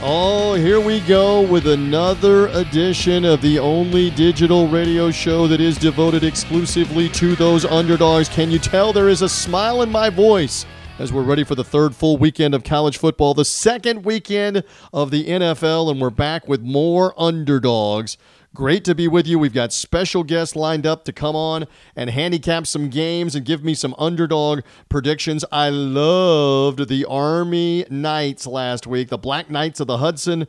Oh, here we go with another edition of the only digital radio show that is devoted exclusively to those underdogs. Can you tell there is a smile in my voice as we're ready for the third full weekend of college football, the second weekend of the NFL, and we're back with more underdogs. Great to be with you. We've got special guests lined up to come on and handicap some games and give me some underdog predictions. I loved the Army Knights last week. The Black Knights of the Hudson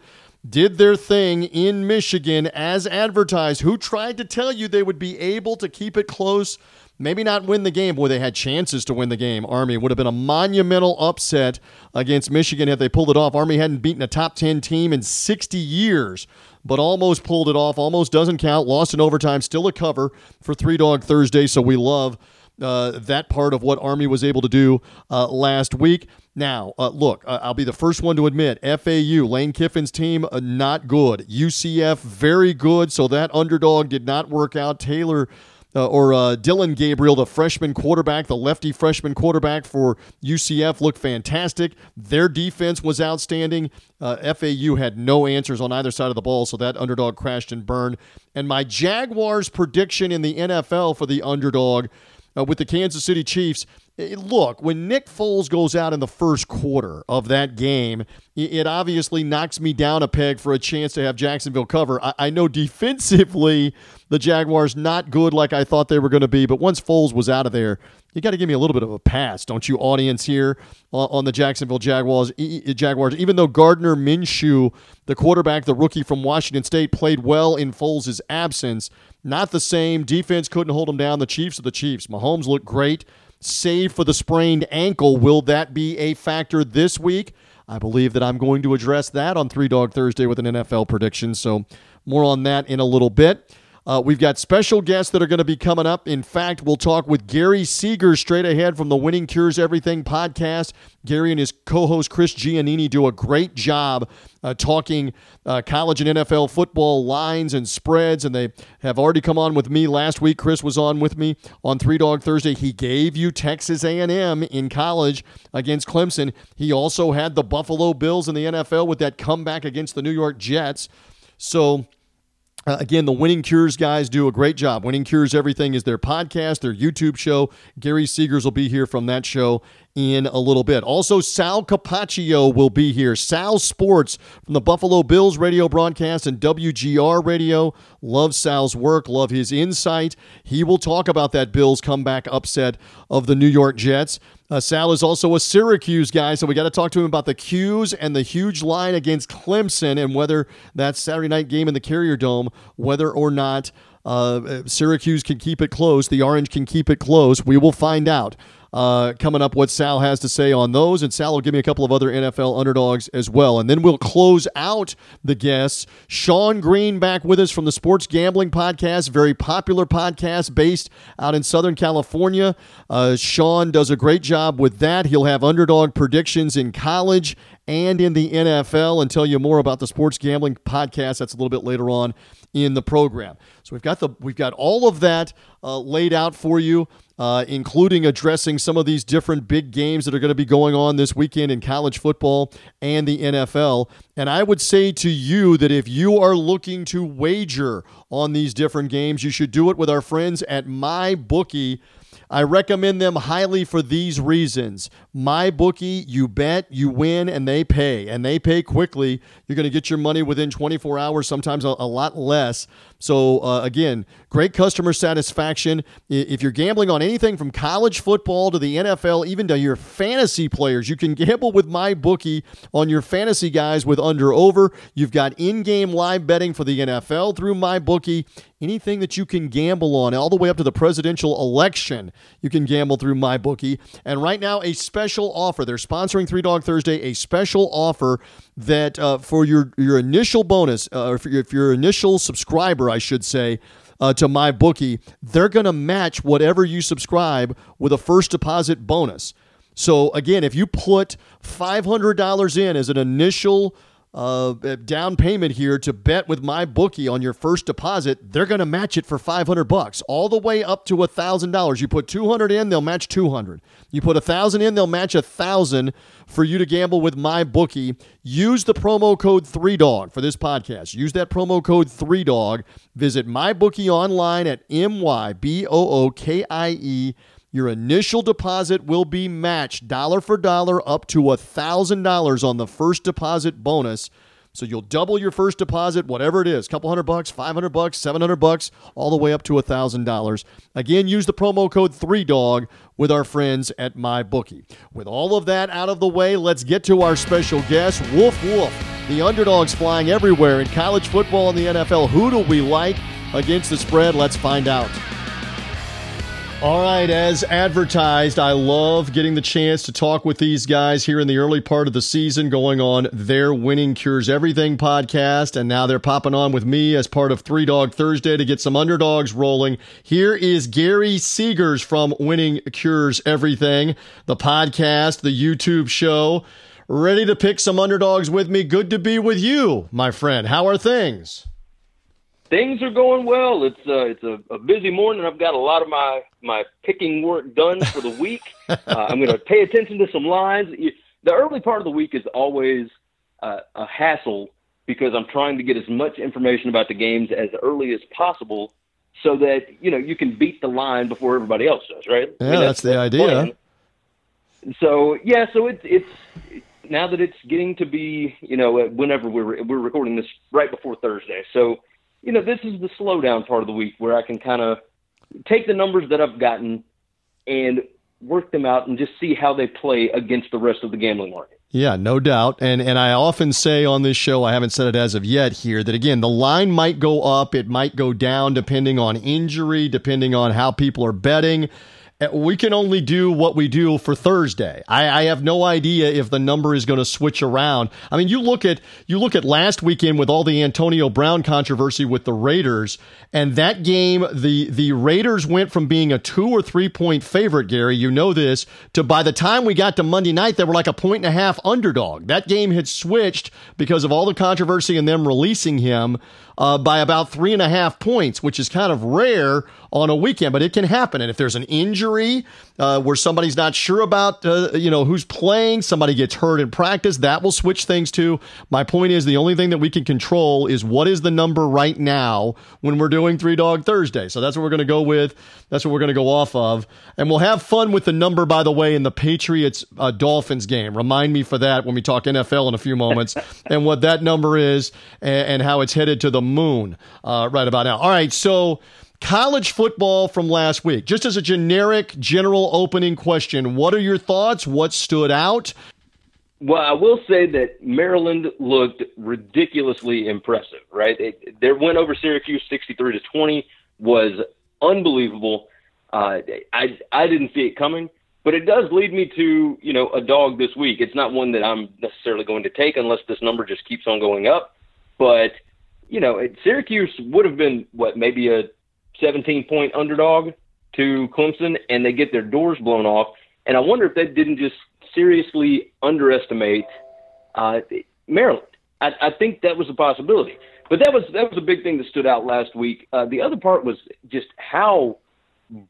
did their thing in Michigan as advertised. Who tried to tell you they would be able to keep it close? Maybe not win the game. Boy, they had chances to win the game. Army would have been a monumental upset against Michigan if they pulled it off. Army hadn't beaten a top 10 team in 60 years but almost pulled it off. Almost doesn't count. Lost in overtime. Still a cover for Three Dog Thursday. So we love uh, that part of what Army was able to do uh, last week. Now, uh, look, I'll be the first one to admit FAU, Lane Kiffin's team, uh, not good. UCF, very good. So that underdog did not work out. Taylor uh, or uh, Dillon Gabriel, the freshman quarterback, the lefty freshman quarterback for UCF, looked fantastic. Their defense was outstanding. Uh, FAU had no answers on either side of the ball, so that underdog crashed and burned. And my Jaguars prediction in the NFL for the underdog uh, with the Kansas City Chiefs Eh, look, when Nick Foles goes out in the first quarter of that game, it obviously knocks me down a peg for a chance to have Jacksonville cover. I, know defensively the Jaguars not good like I thought they were going to be, but once Foles was out of there, you got to give me a little bit of a pass, don't you, audience here on the Jacksonville Jaguars? Jaguars, even though Gardner Minshew, the quarterback, the rookie from Washington State, played well in Foles' absence, not the same. Defense couldn't hold him down. The Chiefs are the Chiefs. Mahomes looked great save for the sprained ankle. Will that be a factor this week? I believe that I'm going to address that on Three Dog Thursday with an NFL prediction. So, more on that in a little bit. Uh, we've got special guests that are going to be coming up. In fact, we'll talk with Gary Seeger straight ahead from the Winning Cures Everything podcast. Gary and his co host Chris Giannini do a great job uh, talking uh, college and NFL football lines and spreads, and they have already come on with me last week. Chris was on with me on Three Dog Thursday. He gave you Texas A&M in college against Clemson. He also had the Buffalo Bills in the NFL with that comeback against the New York Jets. So uh, again, the Winning Cures guys do a great job. Winning Cures Everything is their podcast, their YouTube show. Gary Seegers will be here from that show in a little bit. Also, Sal Capaccio will be here. Sal Sports from the Buffalo Bills radio broadcast and WGR radio. Love Sal's work, love his insight. He will talk about that Bills comeback upset of the New York Jets. Uh, Sal is also a Syracuse guy, so we got to talk to him about the 'Cuse and the huge line against Clemson and whether that Saturday night game in the Carrier Dome, whether or not uh, Syracuse can keep it close, the Orange can keep it close. We will find out uh, coming up what Sal has to say on those. And Sal will give me a couple of other NFL underdogs as well. And then we'll close out the guests. Sean Green back with us from the Sports Gambling Podcast, very popular podcast based out in Southern California. Uh, Sean does a great job with that. He'll have underdog predictions in college and in the NFL and tell you more about the Sports Gambling Podcast. That's a little bit later on in the program. So we've got the we've got all of that uh, laid out for you uh, including addressing some of these different big games that are going to be going on this weekend in college football and the NFL. And I would say to you that if you are looking to wager on these different games, you should do it with our friends at MyBookie. I recommend them highly for these reasons. My bookie, you bet, you win, and they pay, and they pay quickly. You're going to get your money within 24 hours, sometimes a, a lot less. So, uh, again, great customer satisfaction. If you're gambling on anything from college football to the NFL, even to your fantasy players, you can gamble with my bookie on your fantasy guys with under over. You've got in game live betting for the NFL through my bookie. Anything that you can gamble on, all the way up to the presidential election, you can gamble through my bookie. And right now, a special offer. They're sponsoring Three Dog Thursday, a special offer that uh, for your, your initial bonus, uh, for your, if your initial subscriber, I should say, uh, to my bookie, they're going to match whatever you subscribe with a first deposit bonus. So again, if you put $500 in as an initial uh, down payment here to bet with my bookie on your first deposit, they're going to match it for 500 bucks, all the way up to $1,000. You put 200 in, they'll match 200. You put 1000 in, they'll match 1000 for you to gamble with my bookie. Use the promo code 3dog for this podcast. Use that promo code 3dog. Visit my bookie online at M Y B O O K I E your initial deposit will be matched dollar for dollar up to $1,000 on the first deposit bonus. So you'll double your first deposit, whatever it is, couple hundred bucks, 500 bucks, 700 bucks, all the way up to $1,000. Again, use the promo code 3DOG with our friends at MyBookie. With all of that out of the way, let's get to our special guest, Wolf Wolf. The underdogs flying everywhere in college football and the NFL. Who do we like against the spread? Let's find out. All right, as advertised, I love getting the chance to talk with these guys here in the early part of the season, going on their Winning Cures Everything podcast. And now they're popping on with me as part of Three Dog Thursday to get some underdogs rolling. Here is Gary Seegers from Winning Cures Everything, the podcast, the YouTube show. Ready to pick some underdogs with me? Good to be with you, my friend. How are things? Things are going well. It's uh, it's a, a, busy morning. I've got a lot of my my picking work done for the week. uh, I'm going to pay attention to some lines. The early part of the week is always uh, a hassle because I'm trying to get as much information about the games as early as possible, so that you know you can beat the line before everybody else does. Right? Yeah, I mean, that's, that's, the idea. So yeah, so it's it's now that it's getting to be you know whenever we're we're recording this right before Thursday, so you know, this is the slowdown part of the week where I can kind of take the numbers that I've gotten and work them out and just see how they play against the rest of the gambling market. Yeah, no doubt. And and I often say on this show, I haven't said it as of yet here, that again, the line might go up, it might go down depending on injury, depending on how people are betting we can only do what we do for Thursday. I, I have no idea if the number is going to switch around. I mean, you look at you look at last weekend with all the Antonio Brown controversy with the Raiders, and that game, the the Raiders went from being a two or three point favorite, Gary, you know this, to by the time we got to Monday night, they were like a point and a half underdog. That game had switched because of all the controversy and them releasing him uh, by about three and a half points, which is kind of rare on a weekend, but it can happen. And if there's an injury uh, where somebody's not sure about, uh, you know, who's playing, somebody gets hurt in practice, that will switch things too. My point is the only thing that we can control is what is the number right now when we're doing Three Dog Thursday. So that's what we're going to go with. That's what we're going to go off of. And we'll have fun with the number, by the way, in the Patriots uh, Dolphins game. Remind me for that when we talk NFL in a few moments and what that number is and, and how it's headed to the moon uh, right about now. All right, so college football from last week. Just as a generic, general opening question, what are your thoughts? What stood out? Well, I will say that Maryland looked ridiculously impressive, right? It, their win over Syracuse 63 to 20 was unbelievable. Uh, I I didn't see it coming, but it does lead me to you know a dog this week. It's not one that I'm necessarily going to take unless this number just keeps on going up. But you know, Syracuse would have been what maybe a 17 point underdog to Clemson, and they get their doors blown off. And I wonder if they didn't just seriously underestimate uh, Maryland. I, I think that was a possibility. But that was that was a big thing that stood out last week. Uh, the other part was just how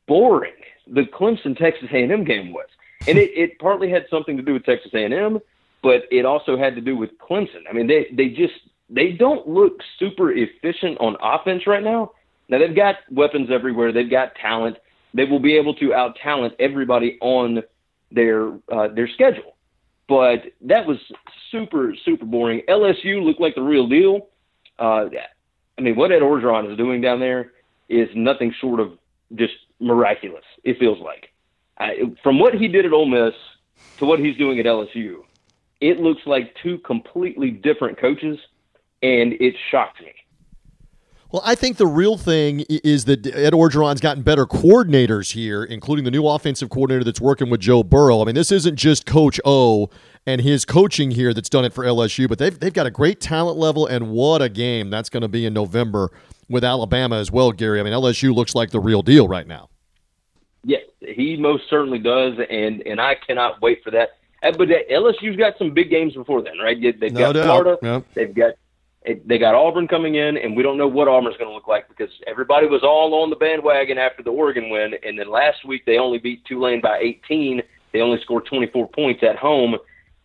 boring the Clemson Texas A&M game was, and it, it partly had something to do with Texas A&M, but it also had to do with Clemson. I mean, they they just they don't look super efficient on offense right now. Now they've got weapons everywhere. They've got talent. They will be able to out talent everybody on their uh, their schedule. But that was super super boring. LSU looked like the real deal. Uh, I mean, what Ed Orgeron is doing down there is nothing short of just miraculous. It feels like, I, from what he did at Ole Miss to what he's doing at LSU, it looks like two completely different coaches, and it shocked me. Well, I think the real thing is that Ed Orgeron's gotten better coordinators here, including the new offensive coordinator that's working with Joe Burrow. I mean, this isn't just Coach O and his coaching here that's done it for LSU, but they've, they've got a great talent level, and what a game that's going to be in November with Alabama as well, Gary. I mean, LSU looks like the real deal right now. Yes, he most certainly does, and and I cannot wait for that. Uh, but LSU's got some big games before then, right? They've got. Florida, Yep. they've got they got Auburn coming in, and we don't know what Auburn's going to look like because everybody was all on the bandwagon after the Oregon win, and then last week they only beat Tulane by 18. They only scored 24 points at home,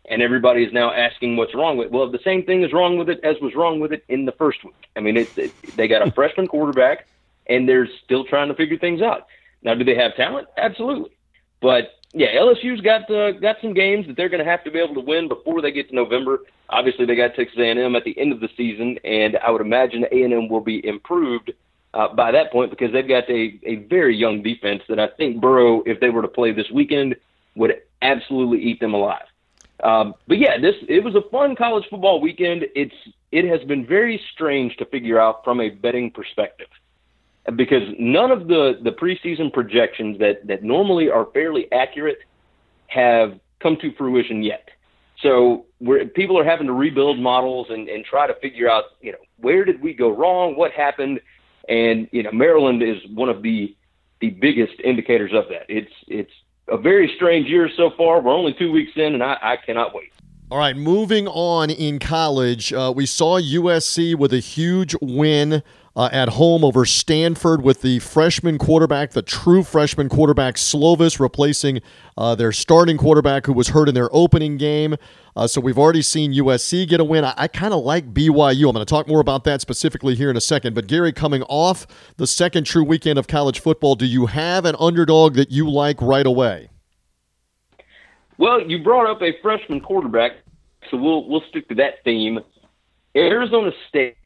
and everybody is now asking what's wrong with it. Well, the same thing is wrong with it as was wrong with it in the first week. I mean, it's it, they got a freshman quarterback, and they're still trying to figure things out. Now, do they have talent? Absolutely, but yeah, LSU's got uh, got some games that they're going to have to be able to win before they get to November. Obviously, they got Texas A&M at the end of the season, and I would imagine A&M will be improved uh, by that point because they've got a, a very young defense that I think Burrow, if they were to play this weekend, would absolutely eat them alive. Um, but yeah, this it was a fun college football weekend. It's it has been very strange to figure out from a betting perspective because none of the the preseason projections that that normally are fairly accurate have come to fruition yet. So we're, people are having to rebuild models and, and try to figure out, you know, where did we go wrong? What happened? And you know, Maryland is one of the the biggest indicators of that. It's it's a very strange year so far. We're only two weeks in, and I, I cannot wait. All right, moving on in college, uh, we saw USC with a huge win uh, at home over Stanford with the freshman quarterback, the true freshman quarterback Slovis, replacing uh, their starting quarterback who was hurt in their opening game. Uh, so we've already seen USC get a win. I, I kind of like BYU. I'm going to talk more about that specifically here in a second. But Gary, coming off the second true weekend of college football, do you have an underdog that you like right away? Well, you brought up a freshman quarterback, so we'll we'll stick to that theme. Arizona State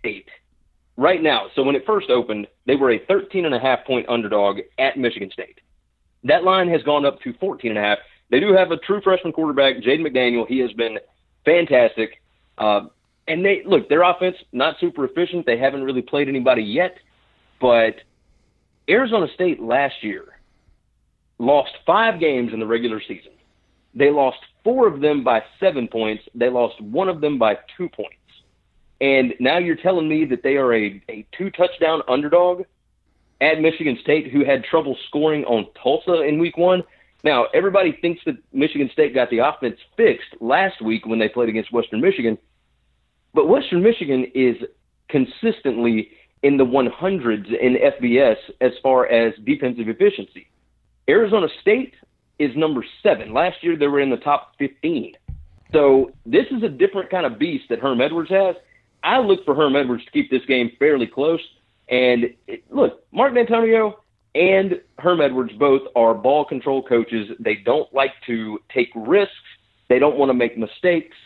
right now. So when it first opened, they were a 13 and a half point underdog at Michigan State. That line has gone up to 14 and a half. They do have a true freshman quarterback, Jaden McDaniel. He has been fantastic. Uh, and they look, their offense not super efficient. They haven't really played anybody yet, but Arizona State last year lost five games in the regular season. They lost four of them by seven points. They lost one of them by two points. And now you're telling me that they are a, a two touchdown underdog at Michigan State who had trouble scoring on Tulsa in week one. Now, everybody thinks that Michigan State got the offense fixed last week when they played against Western Michigan. But Western Michigan is consistently in the 100s in FBS as far as defensive efficiency. Arizona State is number seven. Last year, they were in the top 15. So this is a different kind of beast that Herm Edwards has. I look for Herm Edwards to keep this game fairly close. And it, look, Mark Dantonio and Herm Edwards both are ball control coaches. They don't like to take risks. They don't want to make mistakes.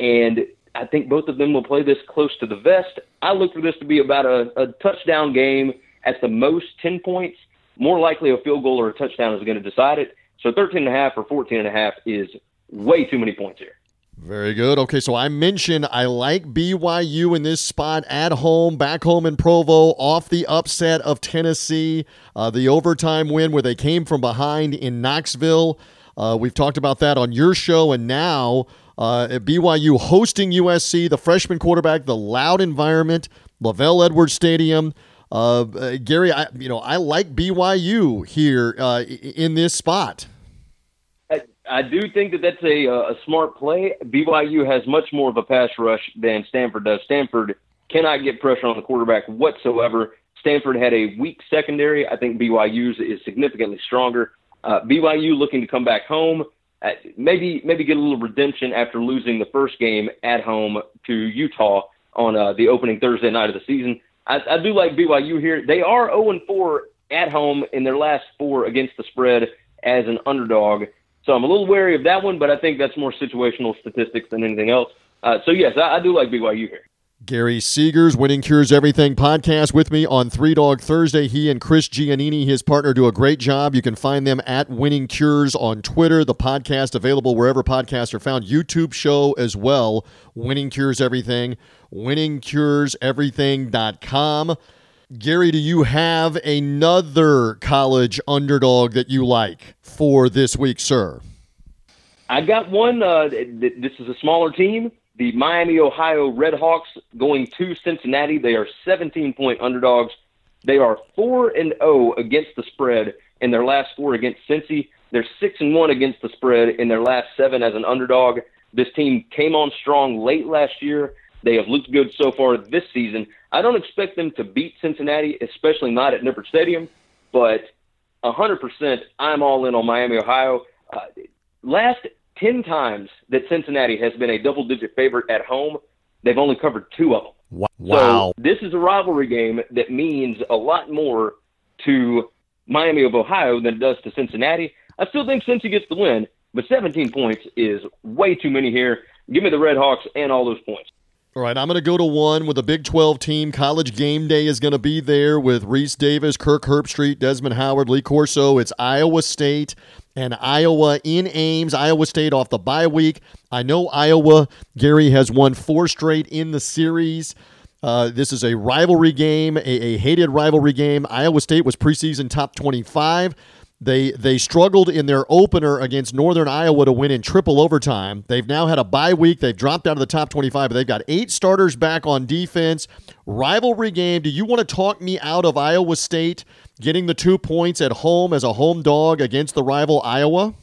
And I think both of them will play this close to the vest. I look for this to be about a, a touchdown game at the most 10 points. More likely a field goal or a touchdown is going to decide it. So 13 and a half or 14 and a half is way too many points here. Very good. Okay, so I mentioned I like BYU in this spot at home, back home in Provo, off the upset of Tennessee, uh, the overtime win where they came from behind in Knoxville. Uh, we've talked about that on your show, and now uh, BYU hosting USC, the freshman quarterback, the loud environment, LaVell Edwards Stadium. Uh, uh, Gary, I, you know I like BYU here uh, in this spot. I do think that that's a, a smart play. BYU has much more of a pass rush than Stanford does. Stanford cannot get pressure on the quarterback whatsoever. Stanford had a weak secondary. I think BYU's is significantly stronger. Uh, BYU looking to come back home, uh, maybe maybe get a little redemption after losing the first game at home to Utah on uh, the opening Thursday night of the season. I, I do like BYU here. They are 0 4 at home in their last four against the spread as an underdog. So I'm a little wary of that one, but I think that's more situational statistics than anything else. Uh, so yes, I, I, do like BYU here. Gary Seegers, Winning Cures Everything podcast with me on Three Dog Thursday. He and Chris Giannini, his partner, do a great job. You can find them at Winning Cures on Twitter. The podcast available wherever podcasts are found. YouTube show as well. Winning Cures Everything. WinningCuresEverything.com. Gary, do you have another college underdog that you like for this week, sir? I got one. Uh, this is a smaller team, the Miami, Ohio Redhawks going to Cincinnati. They are 17 point underdogs. They are 4 and 0 against the spread in their last four against Cincy. They're 6 and 1 against the spread in their last seven as an underdog. This team came on strong late last year. They have looked good so far this season. I don't expect them to beat Cincinnati, especially not at Nippert Stadium, but 100% I'm all in on Miami, Ohio. Uh, last 10 times that Cincinnati has been a double digit favorite at home, they've only covered two of them. Wow. So this is a rivalry game that means a lot more to Miami of Ohio than it does to Cincinnati. I still think Cincy gets the win, but 17 points is way too many here. Give me the Red Hawks and all those points. All right, I'm going to go to one with a Big 12 team. College game day is going to be there with Rece Davis, Kirk Herbstreit, Desmond Howard, Lee Corso. It's Iowa State and Iowa in Ames. Iowa State off the bye week. I know Iowa, Gary, has won four straight in the series. Uh, this is a rivalry game, a, a hated rivalry game. Iowa State was preseason top 25. They they struggled in their opener against Northern Iowa to win in triple overtime. They've now had a bye week. They've dropped out of the top 25, but they've got eight starters back on defense. Rivalry game. Do you want to talk me out of Iowa State getting the two points at home as a home dog against the rival Iowa?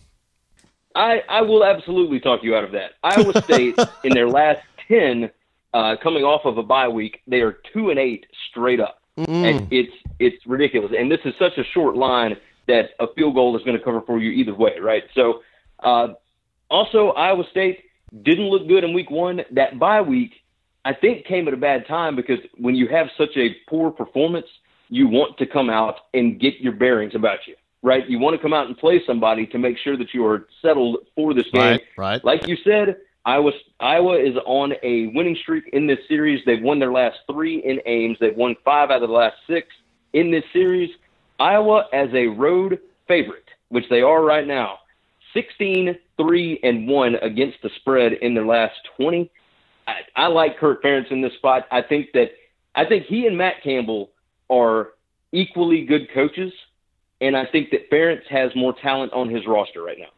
I, I will absolutely talk you out of that. Iowa State in their last ten, uh, coming off of a bye week, they are two and eight straight up, Mm. and it's it's ridiculous. And this is such a short line that a field goal is going to cover for you either way, right? So, uh, also Iowa State didn't look good in week one. That bye week, I think, came at a bad time because when you have such a poor performance, you want to come out and get your bearings about you, right? You want to come out and play somebody to make sure that you are settled for this game. Right, right. Like you said, Iowa Iowa is on a winning streak in this series. They've won their last three in Ames. They've won five out of the last six in this series. Iowa as a road favorite, which they are right now, 16 3 and 1 against the spread in their last 20. I, I like Kirk Ferentz in this spot. I think that I think he and Matt Campbell are equally good coaches, and I think that Ferentz has more talent on his roster right now.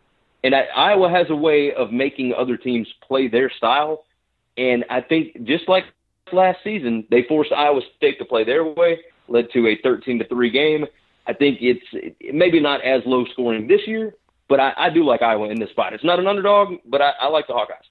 And I, Iowa has a way of making other teams play their style, and I think just like last season, they forced Iowa State to play their way, led to a 13 to three game. I think it's it, maybe not as low scoring this year, but I, I do like Iowa in this spot. It's not an underdog, but I, I like the Hawkeyes.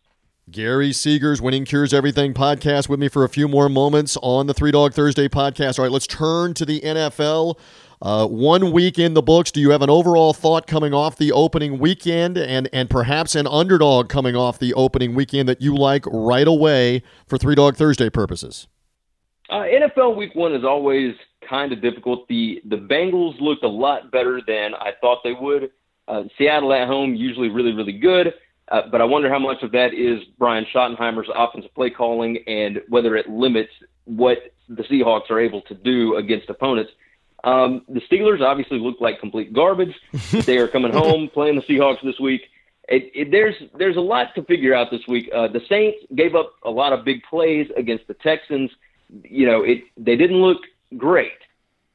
Gary Seegers, Winning Cures Everything podcast, with me for a few more moments on the Three Dog Thursday podcast. All right, let's turn to the NFL. Uh, one week in the books. Do you have an overall thought coming off the opening weekend, and and perhaps an underdog coming off the opening weekend that you like right away for Three Dog Thursday purposes? Uh, NFL Week One is always kind of difficult. The the Bengals looked a lot better than I thought they would. Uh, Seattle at home usually really really good, uh, but I wonder how much of that is Brian Schottenheimer's offensive play calling and whether it limits what the Seahawks are able to do against opponents. Um, the Steelers obviously look like complete garbage. they are coming home playing the Seahawks this week. It, it, there's there's a lot to figure out this week. Uh, the Saints gave up a lot of big plays against the Texans. You know, it they didn't look great,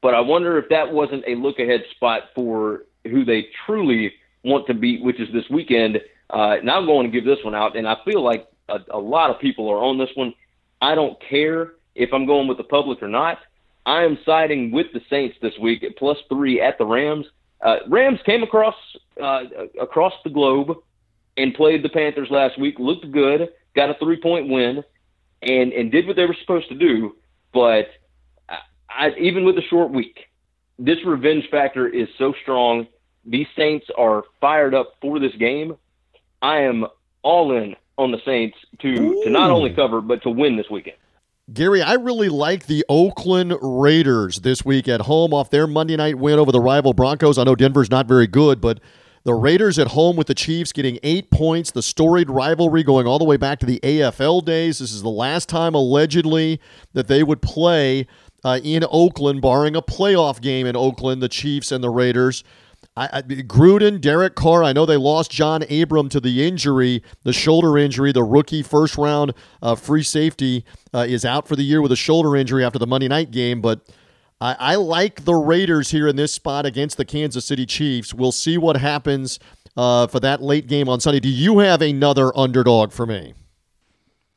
but I wonder if that wasn't a look ahead spot for who they truly want to beat, which is this weekend. Uh, now I'm going to give this one out, and I feel like a, a lot of people are on this one. I don't care if I'm going with the public or not. I am siding with the Saints this week at plus three at the Rams. Uh, Rams came across uh, across the globe and played the Panthers last week. Looked good, got a three point win, and and did what they were supposed to do. But I, I, even with a short week, this revenge factor is so strong. These Saints are fired up for this game. I am all in on the Saints to to not only cover but to win this weekend. Gary, I really like the Oakland Raiders this week at home off their Monday night win over the rival Broncos. I know Denver's not very good, but the Raiders at home with the Chiefs getting eight points, the storied rivalry going all the way back to the AFL days. This is the last time, allegedly, that they would play uh, in Oakland, barring a playoff game in Oakland, the Chiefs and the Raiders. I, I, Gruden, Derek Carr, I know they lost John Abram to the injury, the shoulder injury. The rookie first round uh, free safety uh, is out for the year with a shoulder injury after the Monday night game. But I, I, like the Raiders here in this spot against the Kansas City Chiefs. We'll see what happens uh, for that late game on Sunday. Do you have another underdog for me?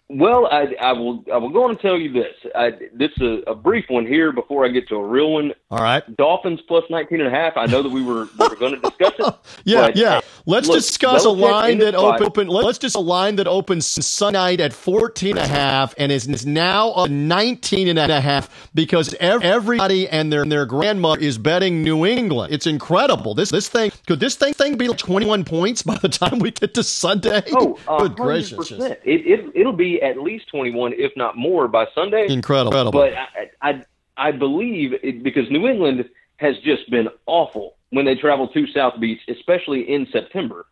Well, I, I will. I will go on and tell you this. I, this is a, a brief one here before I get to a real one. All right. Dolphins plus 19 and a half. I know that we were, we were going to discuss it. yeah, yeah. Let's look, discuss a line that spot- open. Let's just a line that opens Sunday night at 14 and a half and is, is now a 19 and a half because ev- everybody and their their grandmother is betting New England. It's incredible. This this thing could this thing thing be like 21 points by the time we get to Sunday? Oh, a good gracious! It, it it'll be at least twenty one, if not more, by Sunday. Incredible. incredible. But I I, I believe it, because New England has just been awful when they travel to South Beach, especially in September.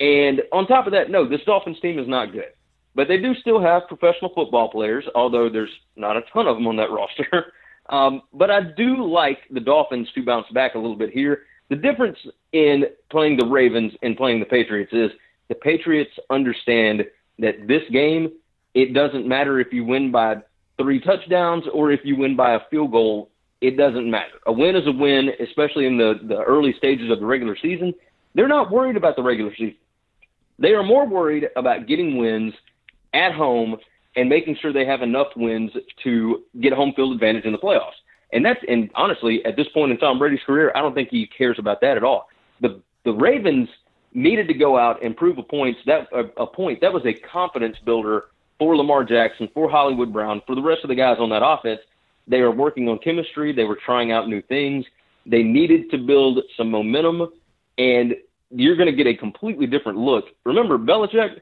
And on top of that, no, this Dolphins team is not good. But they do still have professional football players, although there's not a ton of them on that roster. Um, but I do like the Dolphins to bounce back a little bit here. The difference in playing the Ravens and playing the Patriots is the Patriots understand that this game, it doesn't matter if you win by three touchdowns or if you win by a field goal. It doesn't matter. A win is a win, especially in the, the early stages of the regular season. They're not worried about the regular season. They are more worried about getting wins at home and making sure they have enough wins to get home field advantage in the playoffs. And that's and honestly, at this point in Tom Brady's career, I don't think he cares about that at all. The the Ravens needed to go out and prove a point that a, a point that was a confidence builder for Lamar Jackson, for Hollywood Brown, for the rest of the guys on that offense. They are working on chemistry. They were trying out new things. They needed to build some momentum, and you're going to get a completely different look. Remember, Belichick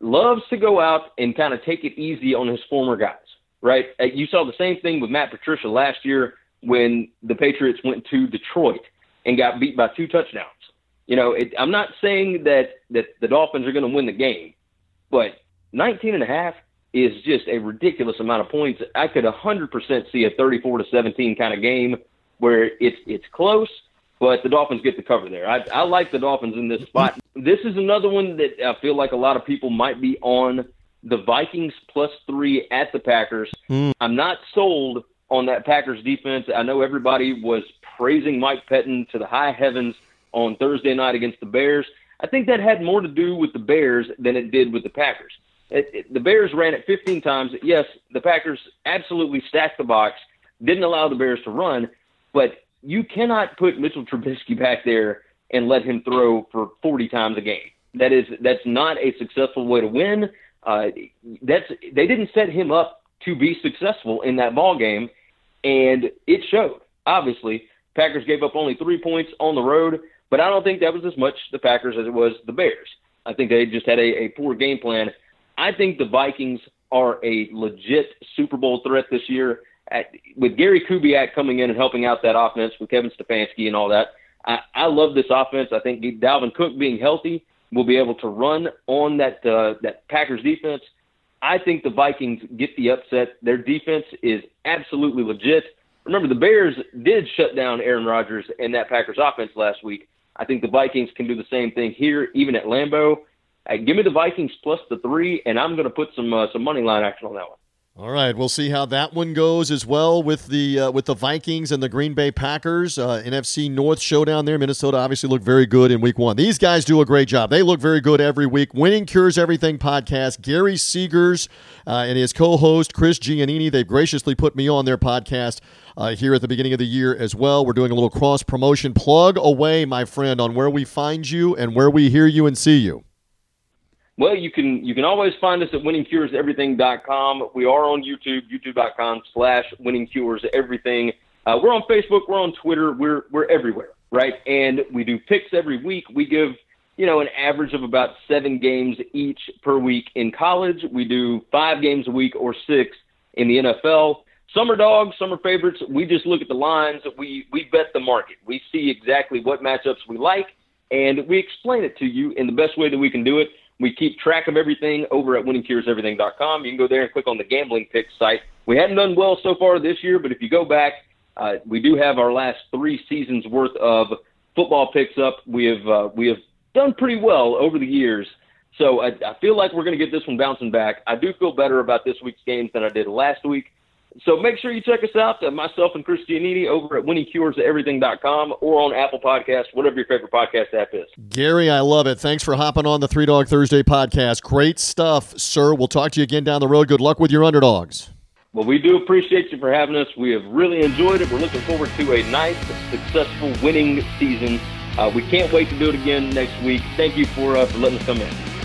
loves to go out and kind of take it easy on his former guys, right? Uh, You saw the same thing with Matt Patricia last year when the Patriots went to Detroit and got beat by two touchdowns. You know, it, I'm not saying that that the Dolphins are going to win the game, but 19 and a half is just a ridiculous amount of points. I could 100% see a 34 to 17 kind of game where it's it's close, but the Dolphins get the cover there. I, I like the Dolphins in this spot. This is another one that I feel like a lot of people might be on the Vikings plus three at the Packers. Hmm. I'm not sold on that Packers defense. I know everybody was praising Mike Pettine to the high heavens on Thursday night against the Bears. I think that had more to do with the Bears than it did with the Packers. It, it, the Bears ran it 15 times. Yes, the Packers absolutely stacked the box, didn't allow the Bears to run, but you cannot put Mitchell Trubisky back there and let him throw for 40 times a game. That is that's not a successful way to win. Uh, that's they didn't set him up to be successful in that ball game, and it showed. Obviously, Packers gave up only three points on the road, but I don't think that was as much the Packers as it was the Bears. I think they just had a, a poor game plan. I think the Vikings are a legit Super Bowl threat this year. At, with Gary Kubiak coming in and helping out that offense with Kevin Stefanski and all that, I, I love this offense. I think Dalvin Cook being healthy will be able to run on that uh, that Packers defense. I think the Vikings get the upset. Their defense is absolutely legit. Remember, the Bears did shut down Aaron Rodgers and that Packers offense last week. I think the Vikings can do the same thing here, even at Lambeau. Uh, give me the Vikings plus the three, and I'm going to put some uh, some money line action on that one. All right, we'll see how that one goes as well with the uh, with the Vikings and the Green Bay Packers. Uh, NFC North showdown there. Minnesota obviously looked very good in Week One. These guys do a great job. They look very good every week. Winning Cures Everything podcast. Gary Seegers uh, and his co-host Chris Giannini. They've graciously put me on their podcast uh, here at the beginning of the year as well. We're doing a little cross promotion. Plug away, my friend, on where we find you and where we hear you and see you. Well, you can you can always find us at winningcureseverything.com. We are on YouTube, youtube.com slash winningcureseverything. Uh, we're on Facebook, we're on Twitter, we're we're everywhere, right? And we do picks every week. We give you know an average of about seven games each per week in college. We do five games a week or six in the NFL. Summer dogs, summer favorites. We just look at the lines. We we bet the market. We see exactly what matchups we like, and we explain it to you in the best way that we can do it. We keep track of everything over at winningcureseverything.com. You can go there and click on the gambling picks site. We hadn't done well so far this year, but if you go back, uh, we do have our last three seasons worth of football picks up. We have uh, we have done pretty well over the years. So I, I feel like we're going to get this one bouncing back. I do feel better about this week's games than I did last week. So make sure you check us out, uh, myself and Chris Giannini over at winningcureseverything.com or on Apple Podcasts, whatever your favorite podcast app is. Gary, I love it. Thanks for hopping on the Three Dog Thursday podcast. Great stuff, sir. We'll talk to you again down the road. Good luck with your underdogs. Well, we do appreciate you for having us. We have really enjoyed it. We're looking forward to a nice, successful winning season. Uh, we can't wait to do it again next week. Thank you for, uh, for letting us come in.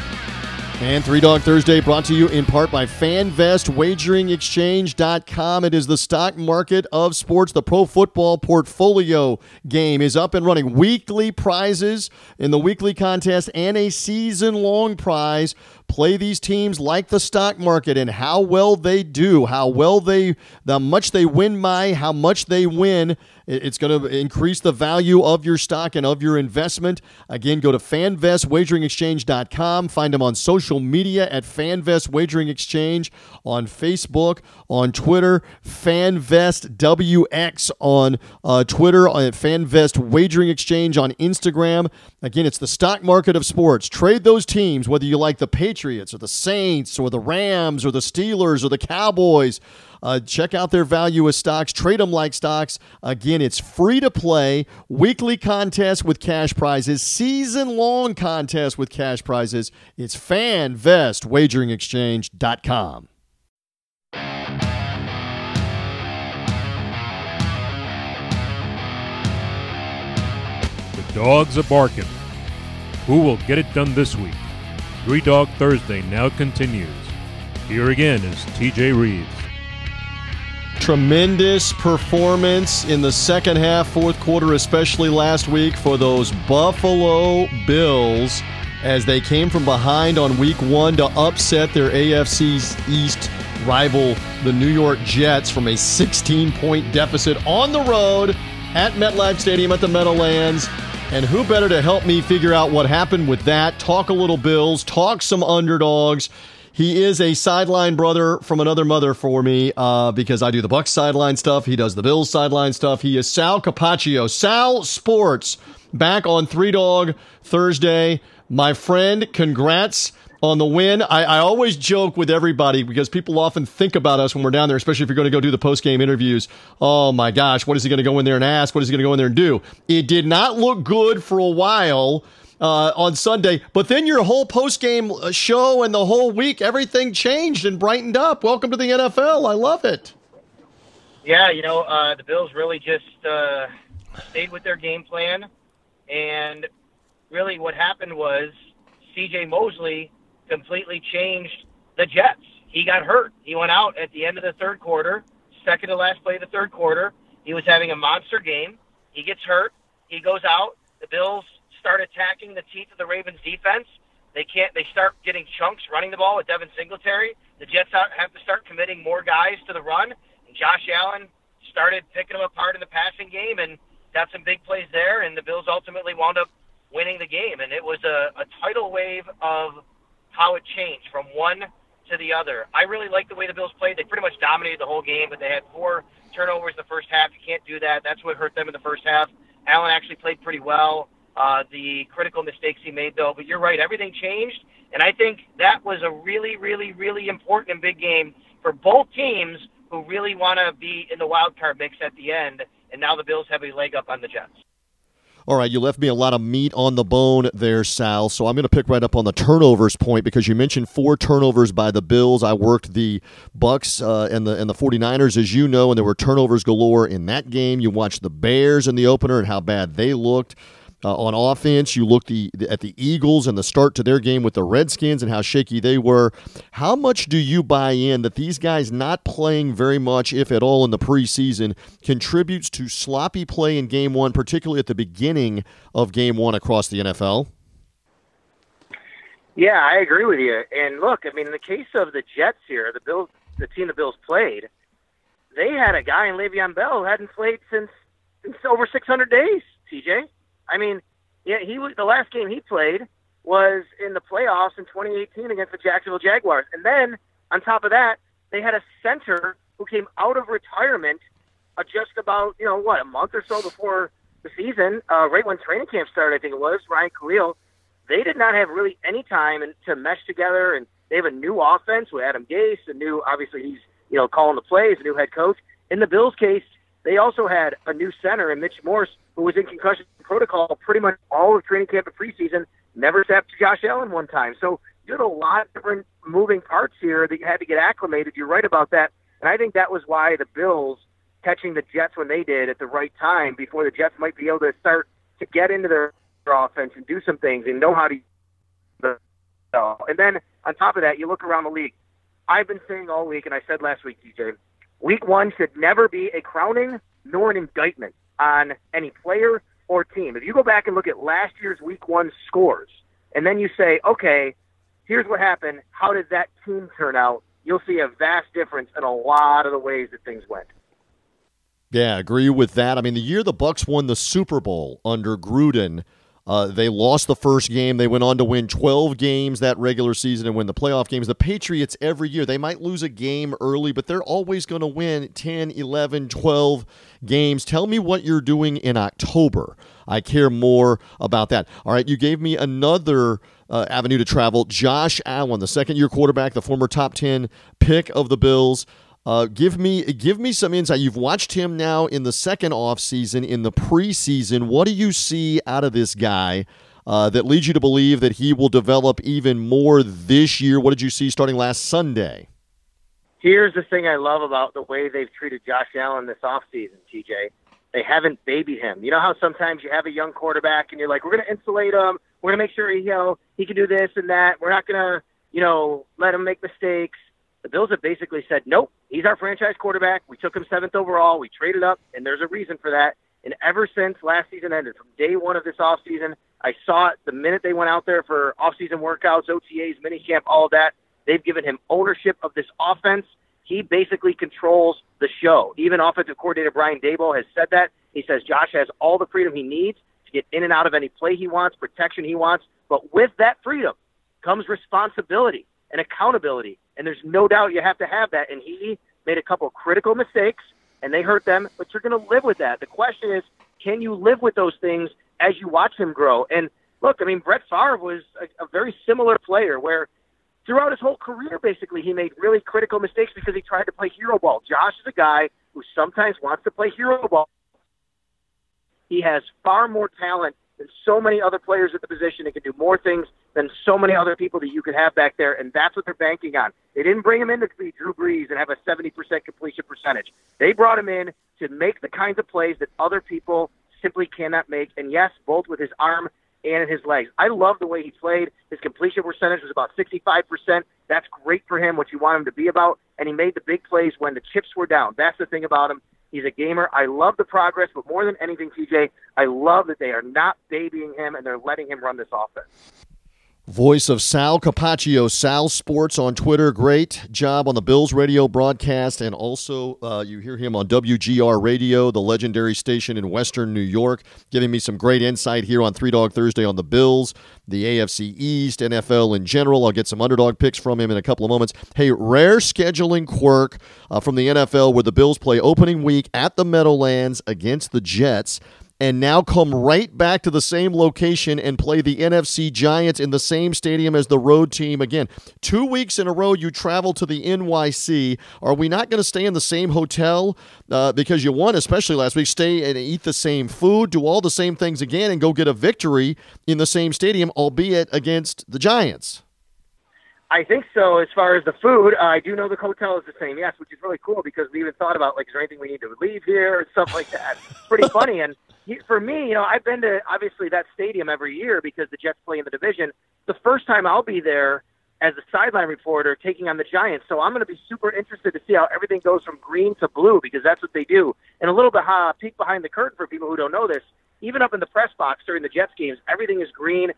And Three Dog Thursday brought to you in part by FanVestWageringExchange.com. It is the stock market of sports. The Pro Football Portfolio game is up and running. Weekly prizes in the weekly contest and a season long prize play these teams like the stock market and how well they do, how well they, how much they win by, how much they win. It's going to increase the value of your stock and of your investment. Again, go to fanvestwageringexchange.com. Find them on social media at FanVest Wagering Exchange on Facebook, on Twitter, FanVestWX on uh, Twitter, uh, at FanVest Wagering Exchange on Instagram. Again, it's the stock market of sports. Trade those teams, whether you like the Patriots or the Saints or the Rams or the Steelers or the Cowboys. Uh, check out their value as stocks. Trade them like stocks. Again, it's free to play. Weekly contest with cash prizes. Season long contest with cash prizes. It's FanVestWageringExchange.com. The dogs are barking. Who will get it done this week? Three Dog Thursday now continues. Here again is TJ Reeves. Tremendous performance in the second half, fourth quarter, especially last week for those Buffalo Bills as they came from behind on week one to upset their AFC's East rival, the New York Jets, from a 16 point deficit on the road at MetLife Stadium at the Meadowlands. And who better to help me figure out what happened with that? Talk a little Bills, talk some underdogs. He is a sideline brother from another mother for me uh, because I do the Bucks sideline stuff. He does the Bills sideline stuff. He is Sal Capaccio. Sal Sports back on Three Dog Thursday. My friend, congrats on the win. I, I, always joke with everybody because people often think about us when we're down there, especially if you're going to go do the post game interviews. Oh my gosh, what is he going to go in there and ask? What is he going to go in there and do? It did not look good for a while uh, on Sunday. But then your whole post game uh, show and the whole week, everything changed and brightened up. Welcome to the NFL. I love it. Yeah, you know, uh, the Bills really just uh, stayed with their game plan. And really what happened was CJ Mosley completely changed the Jets. He got hurt. He went out at the end of the third quarter, second to last play of the third quarter. He was having a monster game. He gets hurt. He goes out. The Bills start attacking the teeth of the Ravens defense. They can't. They start getting chunks running the ball with Devin Singletary. The Jets have to start committing more guys to the run. And Josh Allen started picking them apart in the passing game and got some big plays there. And the Bills ultimately wound up winning the game. And it was a, a tidal wave of how it changed from one to the other. I really like the way the Bills played. They pretty much dominated the whole game, but they had four turnovers the first half. You can't do that. That's what hurt them in the first half. Allen actually played pretty well uh, the critical mistakes he made, though. But you're right, everything changed, and I think that was a really, really, really important and big game for both teams who really want to be in the wild card mix at the end. And now the Bills have a leg up on the Jets. All right, you left me a lot of meat on the bone there, Sal. So I'm going to pick right up on the turnovers point because you mentioned four turnovers by the Bills. I worked the Bucks uh, and the and the 49ers, as you know, and there were turnovers galore in that game. You watched the Bears in the opener and how bad they looked. Uh, on offense, you look the, at the Eagles and the start to their game with the Redskins and how shaky they were. How much do you buy in that these guys not playing very much, if at all, in the preseason contributes to sloppy play in game one, particularly at the beginning of game one across the NFL? Yeah, I agree with you. And look, I mean, in the case of the Jets here, the Bills, the team the Bills played, they had a guy in Le'Veon Bell who hadn't played since, since over 600 days. TJ. I mean, yeah, he was the last game he played was in the playoffs in 2018 against the Jacksonville Jaguars, and then on top of that, they had a center who came out of retirement uh, just about you know what a month or so before the season, uh, right when training camp started, I think it was Ryan Kalil. They did not have really any time to mesh together, and they have a new offense with Adam Gase, a new obviously he's you know, calling the plays, a new head coach. In the Bills' case, they also had a new center in Mitch Morse, who was in concussion protocol pretty much all of training camp and preseason. Never stepped to Josh Allen one time. So you had a lot of different moving parts here that you had to get acclimated. You're right about that. And I think that was why the Bills catching the Jets when they did at the right time before the Jets might be able to start to get into their offense and do some things and know how to. And then on top of that, you look around the league. I've been saying all week, and I said last week, TJ, week one should never be a crowning nor an indictment on any player or team. If you go back and look at last year's week one scores, and then you say, okay, here's what happened. How did that team turn out? You'll see a vast difference in a lot of the ways that things went. Yeah, I agree with that. I mean, the year the Bucs won the Super Bowl under Gruden, uh, they lost the first game. They went on to win 12 games that regular season and win the playoff games. The Patriots, every year, they might lose a game early, but they're always going to win 10, 11, 12 games. Tell me what you're doing in October. I care more about that. All right, you gave me another uh, avenue to travel. Josh Allen, the second year quarterback, the former top 10 pick of the Bills. Uh, give me give me some insight. You've watched him now in the second off season, in the preseason. What do you see out of this guy uh, that leads you to believe that he will develop even more this year? What did you see starting last Sunday? Here's the thing I love about the way they've treated Josh Allen this offseason, TJ. They haven't babied him. You know how sometimes you have a young quarterback and you're like, we're going to insulate him. We're going to make sure he, you know, he can do this and that. We're not going to, you know, let him make mistakes. The Bills have basically said, nope, he's our franchise quarterback. We took him seventh overall. We traded up, and there's a reason for that. And ever since last season ended, from day one of this offseason, I saw it the minute they went out there for offseason workouts, OTAs, minicamp, all that. They've given him ownership of this offense. He basically controls the show. Even offensive coordinator Brian Daboll has said that. He says Josh has all the freedom he needs to get in and out of any play he wants, protection he wants. But with that freedom comes responsibility and accountability. And there's no doubt you have to have that. And he made a couple critical mistakes and they hurt them, but you're going to live with that. The question is, can you live with those things as you watch him grow? And look, I mean, Brett Favre was a, a very similar player where throughout his whole career, basically, he made really critical mistakes because he tried to play hero ball. Josh is a guy who sometimes wants to play hero ball. He has far more talent than so many other players at the position and can do more things than so many other people that you could have back there, and that's what they're banking on. They didn't bring him in to be Drew Brees and have a 70% completion percentage. They brought him in to make the kinds of plays that other people simply cannot make, and yes, both with his arm and his legs. I love the way he played. His completion percentage was about 65%. That's great for him, what you want him to be about, and he made the big plays when the chips were down. That's the thing about him. He's a gamer. I love the progress, but more than anything, TJ, I love that they are not babying him and they're letting him run this offense. Voice of Sal Capaccio, Sal Sports on Twitter. Great job on the Bills radio broadcast. And also, uh, you hear him on WGR Radio, the legendary station in Western New York, giving me some great insight here on Three Dog Thursday on the Bills, the AFC East, NFL in general. I'll get some underdog picks from him in a couple of moments. Hey, rare scheduling quirk uh, from the NFL where the Bills play opening week at the Meadowlands against the Jets and now come right back to the same location and play the NFC Giants in the same stadium as the road team again. Two weeks in a row, you travel to the NYC. Are we not going to stay in the same hotel uh, because you won, especially last week? Stay and eat the same food, do all the same things again, and go get a victory in the same stadium, albeit against the Giants. I think so. As far as the food, uh, I do know the hotel is the same, yes, which is really cool because we even thought about like, is there anything we need to leave here or stuff like that. It's pretty funny. And for me, you know, I've been to obviously that stadium every year because the Jets play in the division. The first time I'll be there as a sideline reporter taking on the Giants. So I'm going to be super interested to see how everything goes from green to blue because that's what they do. And a little bit peek behind the curtain for people who don't know this. Even up in the press box during the Jets games, everything is green.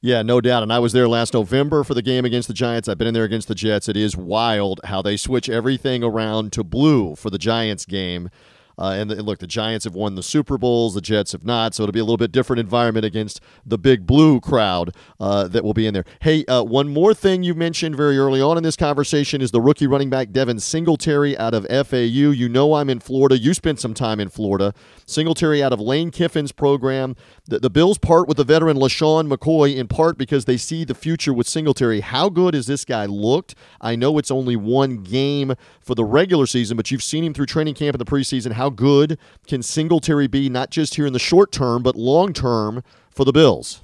Yeah, no doubt. And I was there last November for the game against the Giants. I've been in there against the Jets. It is wild how they switch everything around to blue for the Giants game. Uh, and, and look, the Giants have won the Super Bowls, the Jets have not, so it'll be a little bit different environment against the big blue crowd uh, that will be in there. Hey, uh, one more thing you mentioned very early on in this conversation is the rookie running back Devin Singletary out of FAU. You know I'm in Florida. You spent some time in Florida. Singletary out of Lane Kiffin's program. The, the Bills part with the veteran LeSean McCoy in part because they see the future with Singletary. How good has this guy looked? I know it's only one game for the regular season, but you've seen him through training camp in the preseason. How good can Singletary be, not just here in the short term, but long term for the Bills?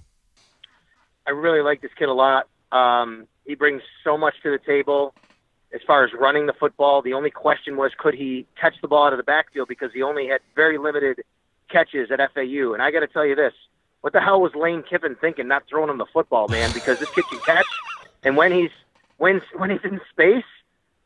I really like this kid a lot. Um, he brings so much to the table as far as running the football. The only question was could he catch the ball out of the backfield because he only had very limited catches at FAU. And I got to tell you this: what the hell was Lane Kiffin thinking, not throwing him the football, man? Because this kid can catch, and when he's when when he's in space,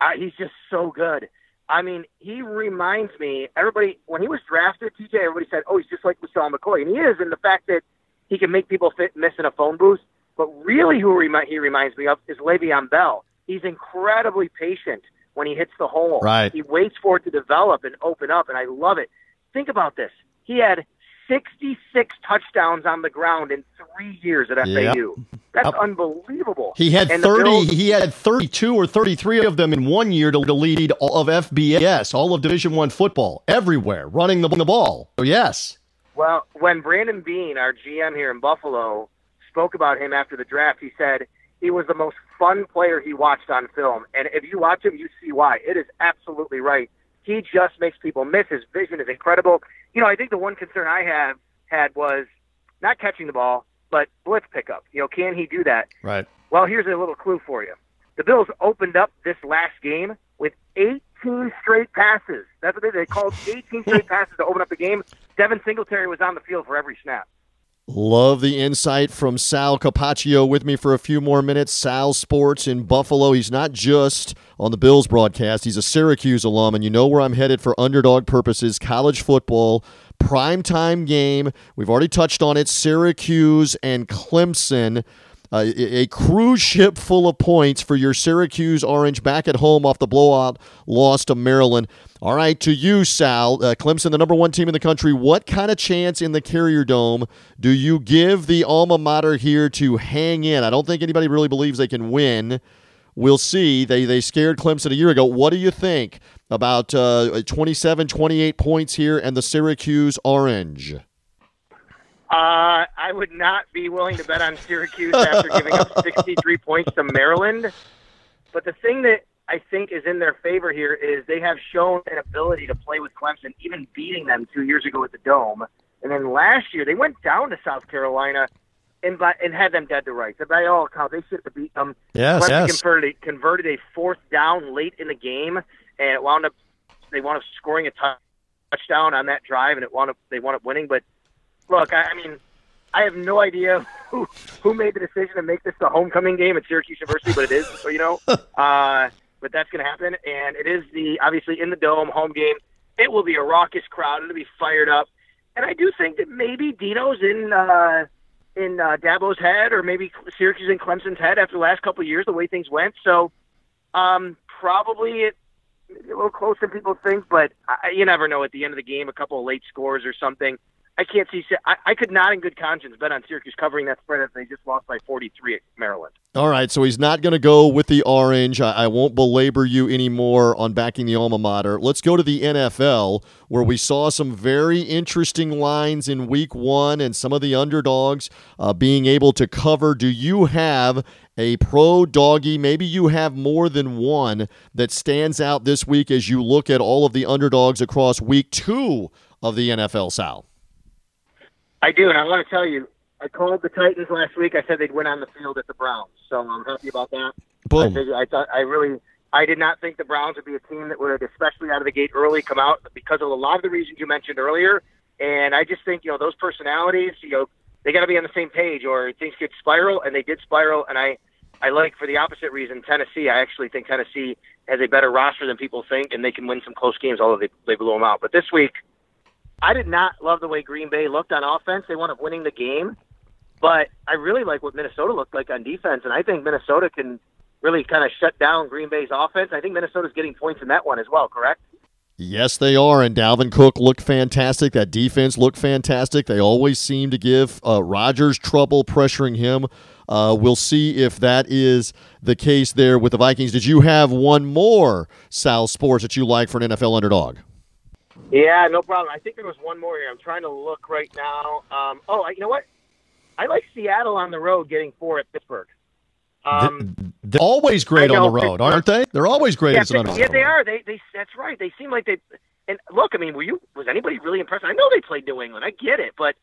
uh, he's just so good. I mean, he reminds me. Everybody when he was drafted, TJ, everybody said, "Oh, he's just like LeSean McCoy," and he is in the fact that he can make people fit miss in a phone booth. But really, who remi- he reminds me of is Le'Veon Bell. He's incredibly patient when he hits the hole. Right. He waits for it to develop and open up, and I love it. Think about this. He had 66 touchdowns on the ground in three years at Yep. FAU. That's Yep. unbelievable. He had And 30 Bills- he had 32 or 33 of them in one year to, to lead all of FBS, all of Division 1 football everywhere, running the, the ball. So yes. Well, when Brandon Beane, our GM here in Buffalo, spoke about him after the draft, he said he was the most fun player he watched on film. And if you watch him, you see why. It is absolutely right. He just makes people miss. His vision is incredible. You know, I think the one concern I have had was not catching the ball, but blitz pickup. You know, can he do that? Right. Well, here's a little clue for you. The Bills opened up this last game with 18 straight passes. That's what they, they called 18 straight passes to open up the game. Devin Singletary was on the field for every snap. Love the insight from Sal Capaccio with me for a few more minutes. Sal Sports in Buffalo. He's not just on the Bills broadcast, he's a Syracuse alum, and you know where I'm headed for underdog purposes college football. Primetime game. We've already touched on it Syracuse and Clemson. Uh, a cruise ship full of points for your Syracuse Orange back at home off the blowout loss to Maryland. All right, to you, Sal. Uh, Clemson, the number one team in the country. What kind of chance in the Carrier Dome do you give the alma mater here to hang in? I don't think anybody really believes they can win. We'll see. They they scared Clemson a year ago. What do you think about uh, 27, 28 points here and the Syracuse Orange? Uh, I would not be willing to bet on Syracuse after giving up 63 points to Maryland. But the thing that I think is in their favor here is they have shown an ability to play with Clemson, even beating them two years ago at the Dome. And then last year they went down to South Carolina and by, and had them dead to rights. And by all accounts, they should have beat them. Yes, Clemson yes. converted converted a fourth down late in the game, and it wound up they wound up scoring a touchdown on that drive, and it wound up they wound up winning. But look, I, I mean, I have no idea who who made the decision to make this the homecoming game at Syracuse University, but it is, so you know. Uh, but that's going to happen, and it is the obviously in the dome home game. It will be a raucous crowd. It'll be fired up, and I do think that maybe Dino's in uh, in uh, Dabo's head, or maybe Syracuse and Clemson's head after the last couple of years, the way things went. So um, probably it a little closer than people think, but I, you never know. At the end of the game, a couple of late scores or something. I can't see. I, I could not, in good conscience, bet on Syracuse covering that spread if they just lost by 43 at Maryland. All right, so he's not going to go with the orange. I, I won't belabor you anymore on backing the alma mater. Let's go to the NFL, where we saw some very interesting lines in week one and some of the underdogs uh, being able to cover. Do you have a pro doggy? Maybe you have more than one that stands out this week as you look at all of the underdogs across week two of the NFL South. I do, and I want to tell you, I called the Titans last week. I said they'd win on the field at the Browns, so I'm happy about that. I, Boom. figured, I thought I really, I did not think the Browns would be a team that would, especially out of the gate early, come out because of a lot of the reasons you mentioned earlier. And I just think you know those personalities, you know, they got to be on the same page, or things could spiral, and they did spiral. And I, I like for the opposite reason, Tennessee. I actually think Tennessee has a better roster than people think, and they can win some close games, although they they blew them out. But this week, I did not love the way Green Bay looked on offense. They wound up winning the game, but I really like what Minnesota looked like on defense, and I think Minnesota can really kind of shut down Green Bay's offense. I think Minnesota's getting points in that one as well. Correct? Yes, they are. And Dalvin Cook looked fantastic. That defense looked fantastic. They always seem to give uh, Rodgers trouble pressuring him. Uh, we'll see if that is the case there with the Vikings. Did you have one more Sal Sports that you like for an NFL underdog? Yeah, no problem. I think there was one more here. I'm trying to look right now. Um, oh, I, you know what? I like Seattle on the road getting four at Pittsburgh. Um, they're always great on the road, aren't they? They're always great yeah, as an underdog. Yeah, they are. They, they, that's right. They seem like they. And look, I mean, were you? Was anybody really impressed? I know they played New England. I get it, but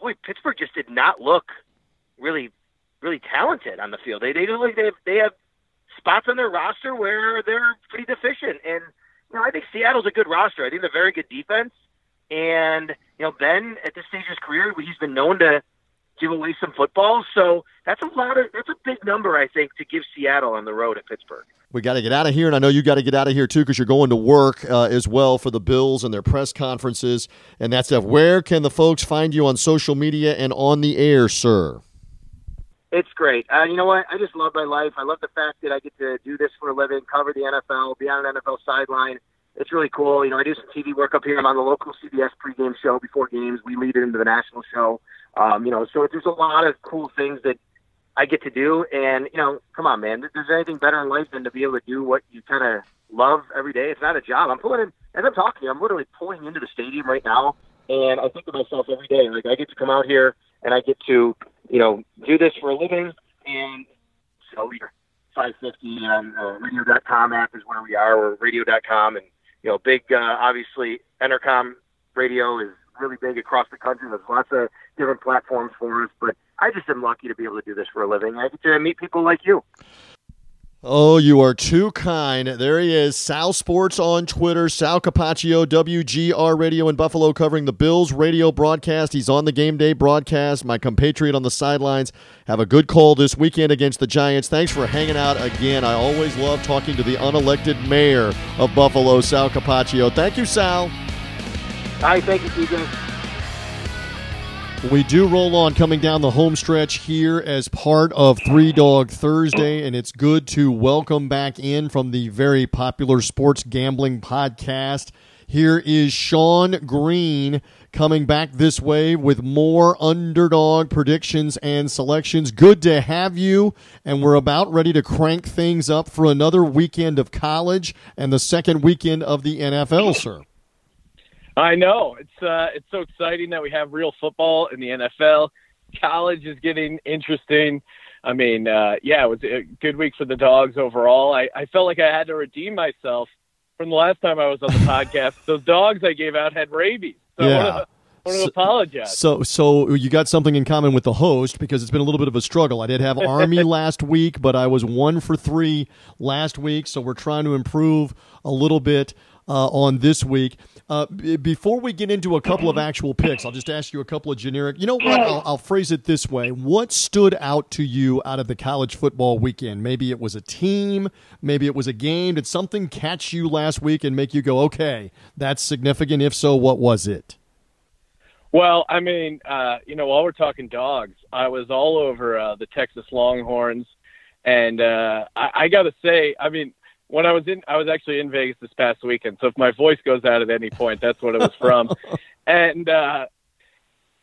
boy, Pittsburgh just did not look really, really talented on the field. They, they look they have, they have spots on their roster where they're pretty deficient, and you know, I think Seattle's a good roster. I think they're very good defense, and you know, Ben at this stage of his career, he's been known to give away some football. So that's a lot of that's a big number, I think, to give Seattle on the road at Pittsburgh. We got to get out of here, and I know you got to get out of here too because you're going to work uh, as well for the Bills and their press conferences and that stuff. Where can the folks find you on social media and on the air, sir? It's great. Uh, you know what? I just love my life. I love the fact that I get to do this for a living, cover the NFL, be on an NFL sideline. It's really cool. You know, I do some TV work up here. I'm on the local CBS pregame show before games. We lead it into the national show. Um, you know, so there's a lot of cool things that I get to do. And, you know, come on, man. There's anything better in life than to be able to do what you kind of love every day. It's not a job. I'm pulling in, as I'm talking I'm literally pulling into the stadium right now. And I think to myself every day, like, I get to come out here and I get to, you know, do this for a living. And so we're 550 on uh, radio.com app is where we are, or radio.com. And, you know, big, uh, obviously, Entercom radio is really big across the country. There's lots of different platforms for us, but I just am lucky to be able to do this for a living. I get to meet people like you. Oh, you are too kind. There he is, Sal Sports on Twitter, Sal Capaccio, WGR Radio in Buffalo, covering the Bills radio broadcast. He's on the game day broadcast. My compatriot on the sidelines. Have a good call this weekend against the Giants. Thanks for hanging out again. I always love talking to the unelected mayor of Buffalo, Sal Capaccio. Thank you, Sal. Hi, thank you, TJ. We do roll on coming down the home stretch here as part of Three Dog Thursday, and it's good to welcome back in from the very popular sports gambling podcast. Here is Sean Green coming back this way with more underdog predictions and selections. Good to have you, and we're about ready to crank things up for another weekend of college and the second weekend of the NFL, sir. I know it's uh, it's so exciting that we have real football in the NFL. College is getting interesting. I mean, uh, yeah, it was a good week for the dogs overall. I, I felt like I had to redeem myself from the last time I was on the podcast. Those dogs I gave out had rabies. So yeah. I want to, apologize. So, so you got something in common with the host because it's been a little bit of a struggle. I did have Army last week, but I was one for three last week. So we're trying to improve a little bit uh, on this week. Uh, b- before we get into a couple of actual picks, I'll just ask you a couple of generic. You know what? I'll, I'll phrase it this way: What stood out to you out of the college football weekend? Maybe it was a team, maybe it was a game. Did something catch you last week and make you go, "Okay, that's significant"? If so, what was it? Well, I mean, uh, you know, while we're talking dogs, I was all over uh, the Texas Longhorns, and uh, I, I got to say, I mean, when I was in, I was actually in Vegas this past weekend. So if my voice goes out at any point, that's what it was from. and uh,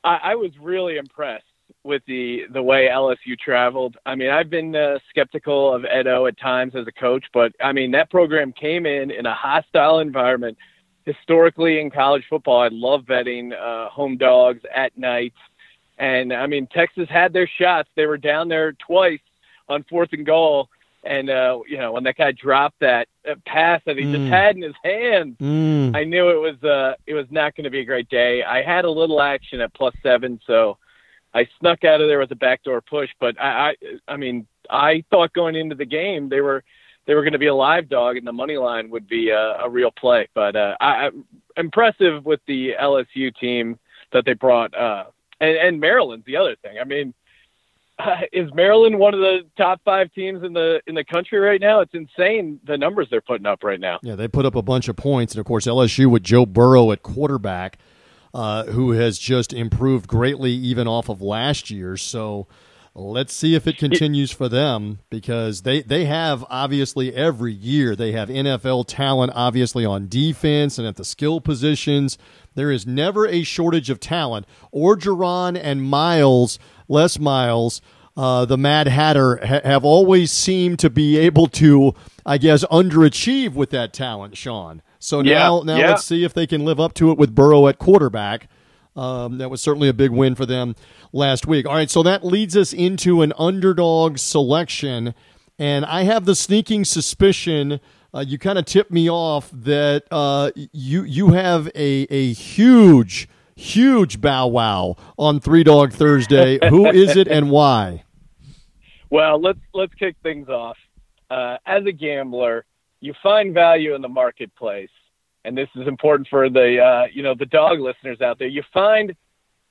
I, I was really impressed with the the way LSU traveled. I mean, I've been uh, skeptical of Edo at times as a coach, but I mean that program came in in a hostile environment. Historically, in college football, I love betting uh, home dogs at night, and I mean Texas had their shots. They were down there twice on fourth and goal and uh, you know, when that guy dropped that uh, pass that he mm. just had in his hands, mm. I knew it was uh, it was not going to be a great day. I had a little action at plus seven, so I snuck out of there with a backdoor push. But I, I, I mean, I thought going into the game they were they were going to be a live dog, and the money line would be a, a real play. But uh, I, I, impressive with the LSU team that they brought, uh, and, and Maryland's the other thing. I mean uh, is Maryland one of the top five teams in the in the country right now? It's insane the numbers they're putting up right now. Yeah, they put up a bunch of points, and of course LSU with Joe Burrow at quarterback, uh, who has just improved greatly even off of last year. So. Let's see if it continues for them because they, they have obviously every year they have NFL talent obviously on defense and at the skill positions. There is never a shortage of talent. Orgeron and Miles, Les Miles, uh, the Mad Hatter ha- have always seemed to be able to, I guess, underachieve with that talent, Sean. So now, Yeah, now yeah. let's see if they can live up to it with Burrow at quarterback. Um, that was certainly a big win for them last week. All right, so that leads us into an underdog selection, and I have the sneaking suspicion. Uh, you kind of tipped me off that uh, you you have a a huge huge bow wow on Three Dog Thursday. Who is it and why? Well, let's let's kick things off. Uh, as a gambler, you find value in the marketplace, and this is important for the uh, you know the dog listeners out there. You find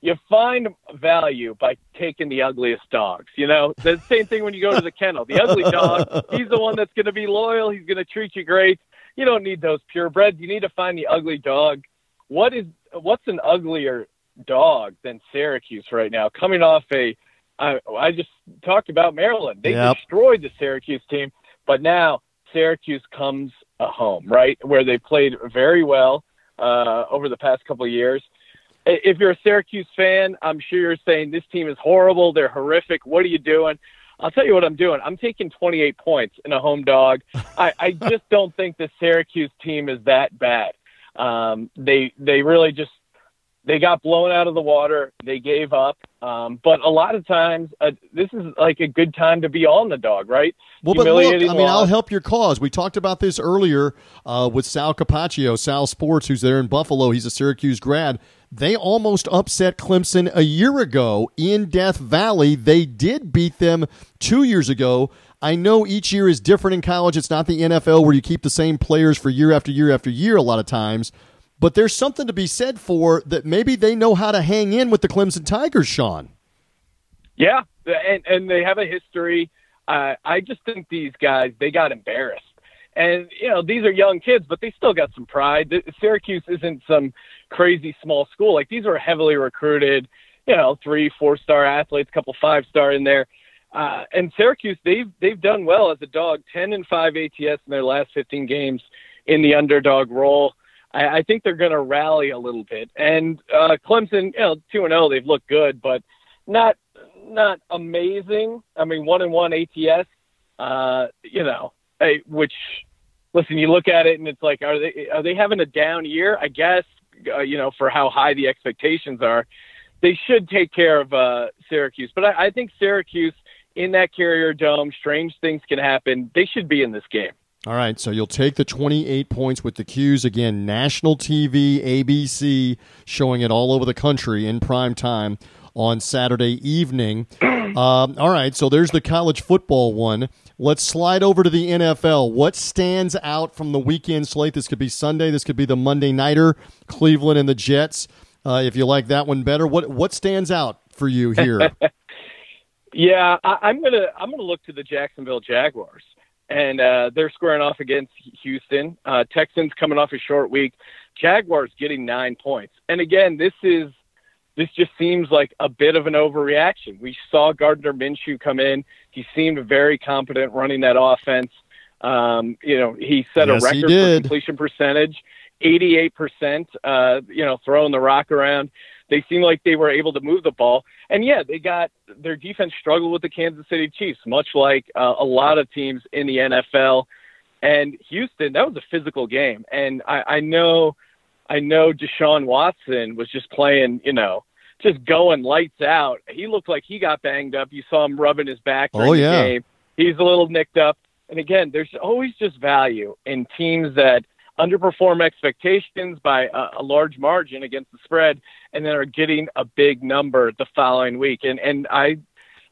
you find value by taking the ugliest dogs. You know the same thing when you go to the kennel. The ugly dog, he's the one that's going to be loyal. He's going to treat you great. You don't need those purebreds. You need to find the ugly dog. What is what's an uglier dog than Syracuse right now? Coming off a I, I just talked about Maryland. They Yep. destroyed the Syracuse team, but now Syracuse comes a home, right, where they played very well uh, over the past couple of years. If you're a Syracuse fan, I'm sure you're saying this team is horrible. They're horrific. What are you doing? I'll tell you what I'm doing. I'm taking 28 points in a home dog. I, I just don't think the Syracuse team is that bad. Um, they they really just they got blown out of the water. They gave up. Um, but a lot of times, uh, this is like a good time to be on the dog, right? Well, but look, I mean, I'll help your cause. We talked about this earlier uh, with Sal Capaccio, Sal Sports, who's there in Buffalo. He's a Syracuse grad. They almost upset Clemson a year ago in Death Valley. They did beat them two years ago. I know each year is different in college. It's not the NFL where you keep the same players for year after year after year a lot of times. But there's something to be said for that maybe they know how to hang in with the Clemson Tigers, Sean. Yeah, and and they have a history. Uh, I just think these guys they got embarrassed, and you know these are young kids, but they still got some pride. Syracuse isn't some crazy small school. Like these are heavily recruited, you know, three, four star athletes, couple five star in there. Uh, and Syracuse, they've they've done well as a dog, ten and five ATS in their last fifteen games in the underdog role. I, I think they're going to rally a little bit. And uh, Clemson, you know, two and zero, they've looked good, but not not amazing. I mean, one and one ATS. Uh, you know, which listen, you look at it and it's like, are they are they having a down year? I guess uh, you know for how high the expectations are. They should take care of uh, Syracuse, but I, I think Syracuse in that Carrier Dome, strange things can happen. They should be in this game. All right, so you'll take the 28 points with the 'Cuse again, national TV, ABC, showing it all over the country in prime time on Saturday evening. Um, all right, so there's the college football one. Let's slide over to the NFL. What stands out from the weekend slate? This could be Sunday. This could be the Monday nighter, Cleveland and the Jets. Uh, if you like that one better, what what stands out for you here? Yeah, I, I'm gonna I'm gonna look to the Jacksonville Jaguars, and uh, they're squaring off against Houston. Uh, Texans coming off a short week. Jaguars getting nine points, and again, this is this just seems like a bit of an overreaction. We saw Gardner Minshew come in; he seemed very competent running that offense. Um, you know, he set Yes, a record for completion percentage, 88%. Uh, you know, throwing the rock around. They seemed like they were able to move the ball. And yeah, they got their defense struggled with the Kansas City Chiefs, much like uh, a lot of teams in the NFL. And Houston, that was a physical game. And I, I know, I know Deshaun Watson was just playing, you know, just going lights out. He looked like he got banged up. You saw him rubbing his back oh, during Oh, the game. He's a little nicked up. And again, there's always just value in teams that underperform expectations by a, a large margin against the spread and then are getting a big number the following week. And and I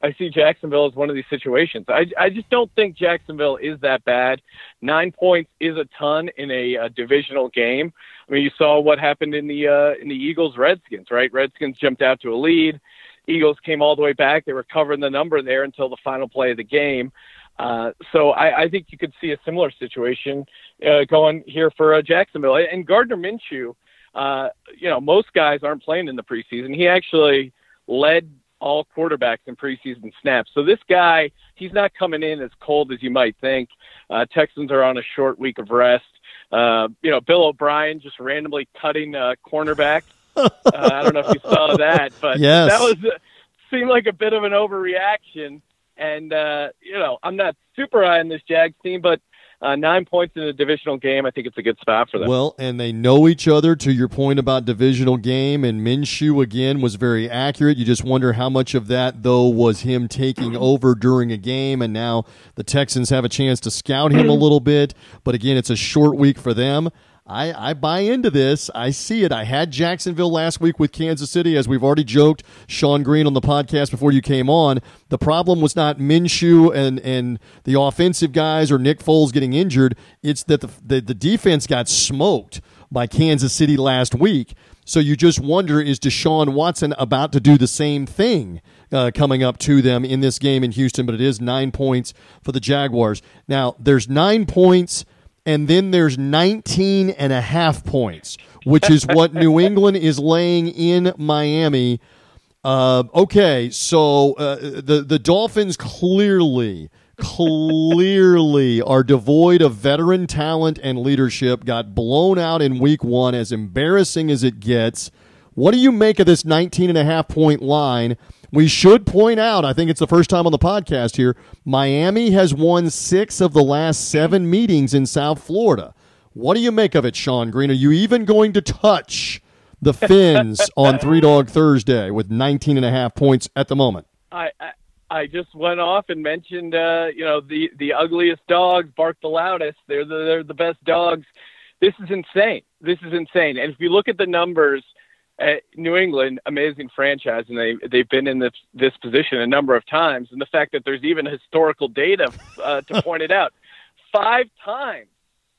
I see Jacksonville as one of these situations. I I just don't think Jacksonville is that bad. Nine points is a ton in a, uh divisional game. I mean, you saw what happened in the uh, in the Eagles Redskins, right? Redskins jumped out to a lead. Eagles came all the way back. They were covering the number there until the final play of the game. Uh, so I, I think you could see a similar situation uh, going here for uh, Jacksonville. And Gardner Minshew, uh, you know, most guys aren't playing in the preseason. He actually led all quarterbacks in preseason snaps. So this guy, he's not coming in as cold as you might think. Uh, Texans are on a short week of rest. Uh, you know, Bill O'Brien just randomly cutting uh, cornerback. uh, I don't know if you saw that, but yes. that was uh, seemed like a bit of an overreaction. And uh, you know, I'm not super high on this Jags team, but uh, nine points in a divisional game, I think it's a good spot for them. Well, and they know each other. To your point about divisional game, and Minshew again was very accurate. You just wonder how much of that though was him taking over during a game, and now the Texans have a chance to scout him a little bit. But again, it's a short week for them. I, I buy into this. I see it. I had Jacksonville last week with Kansas City, as we've already joked. Sean Green on the podcast before you came on. The problem was not Minshew and, and the offensive guys or Nick Foles getting injured. It's that the, the, the defense got smoked by Kansas City last week. So you just wonder is Deshaun Watson about to do the same thing uh, coming up to them in this game in Houston? But it is nine points for the Jaguars. Now, there's nine points and then there's 19 and a half points, which is what New England is laying in Miami. Uh, okay, so uh, the the Dolphins clearly, clearly are devoid of veteran talent and leadership. Got blown out in Week One, as embarrassing as it gets. What do you make of this 19 and a half point line? We should point out, I think it's the first time on the podcast here, Miami has won six of the last seven meetings in South Florida. What do you make of it, Sean Green? Are you even going to touch the Fins on Three Dog Thursday with 19 and a half points at the moment? I, I, I just went off and mentioned, uh, you know, the, the ugliest dogs bark the loudest. They're the, they're the best dogs. This is insane. This is insane. And if you look at the numbers – uh, New England, amazing franchise, and they they've been in this this position a number of times. And the fact that there's even historical data uh, to point it out, five times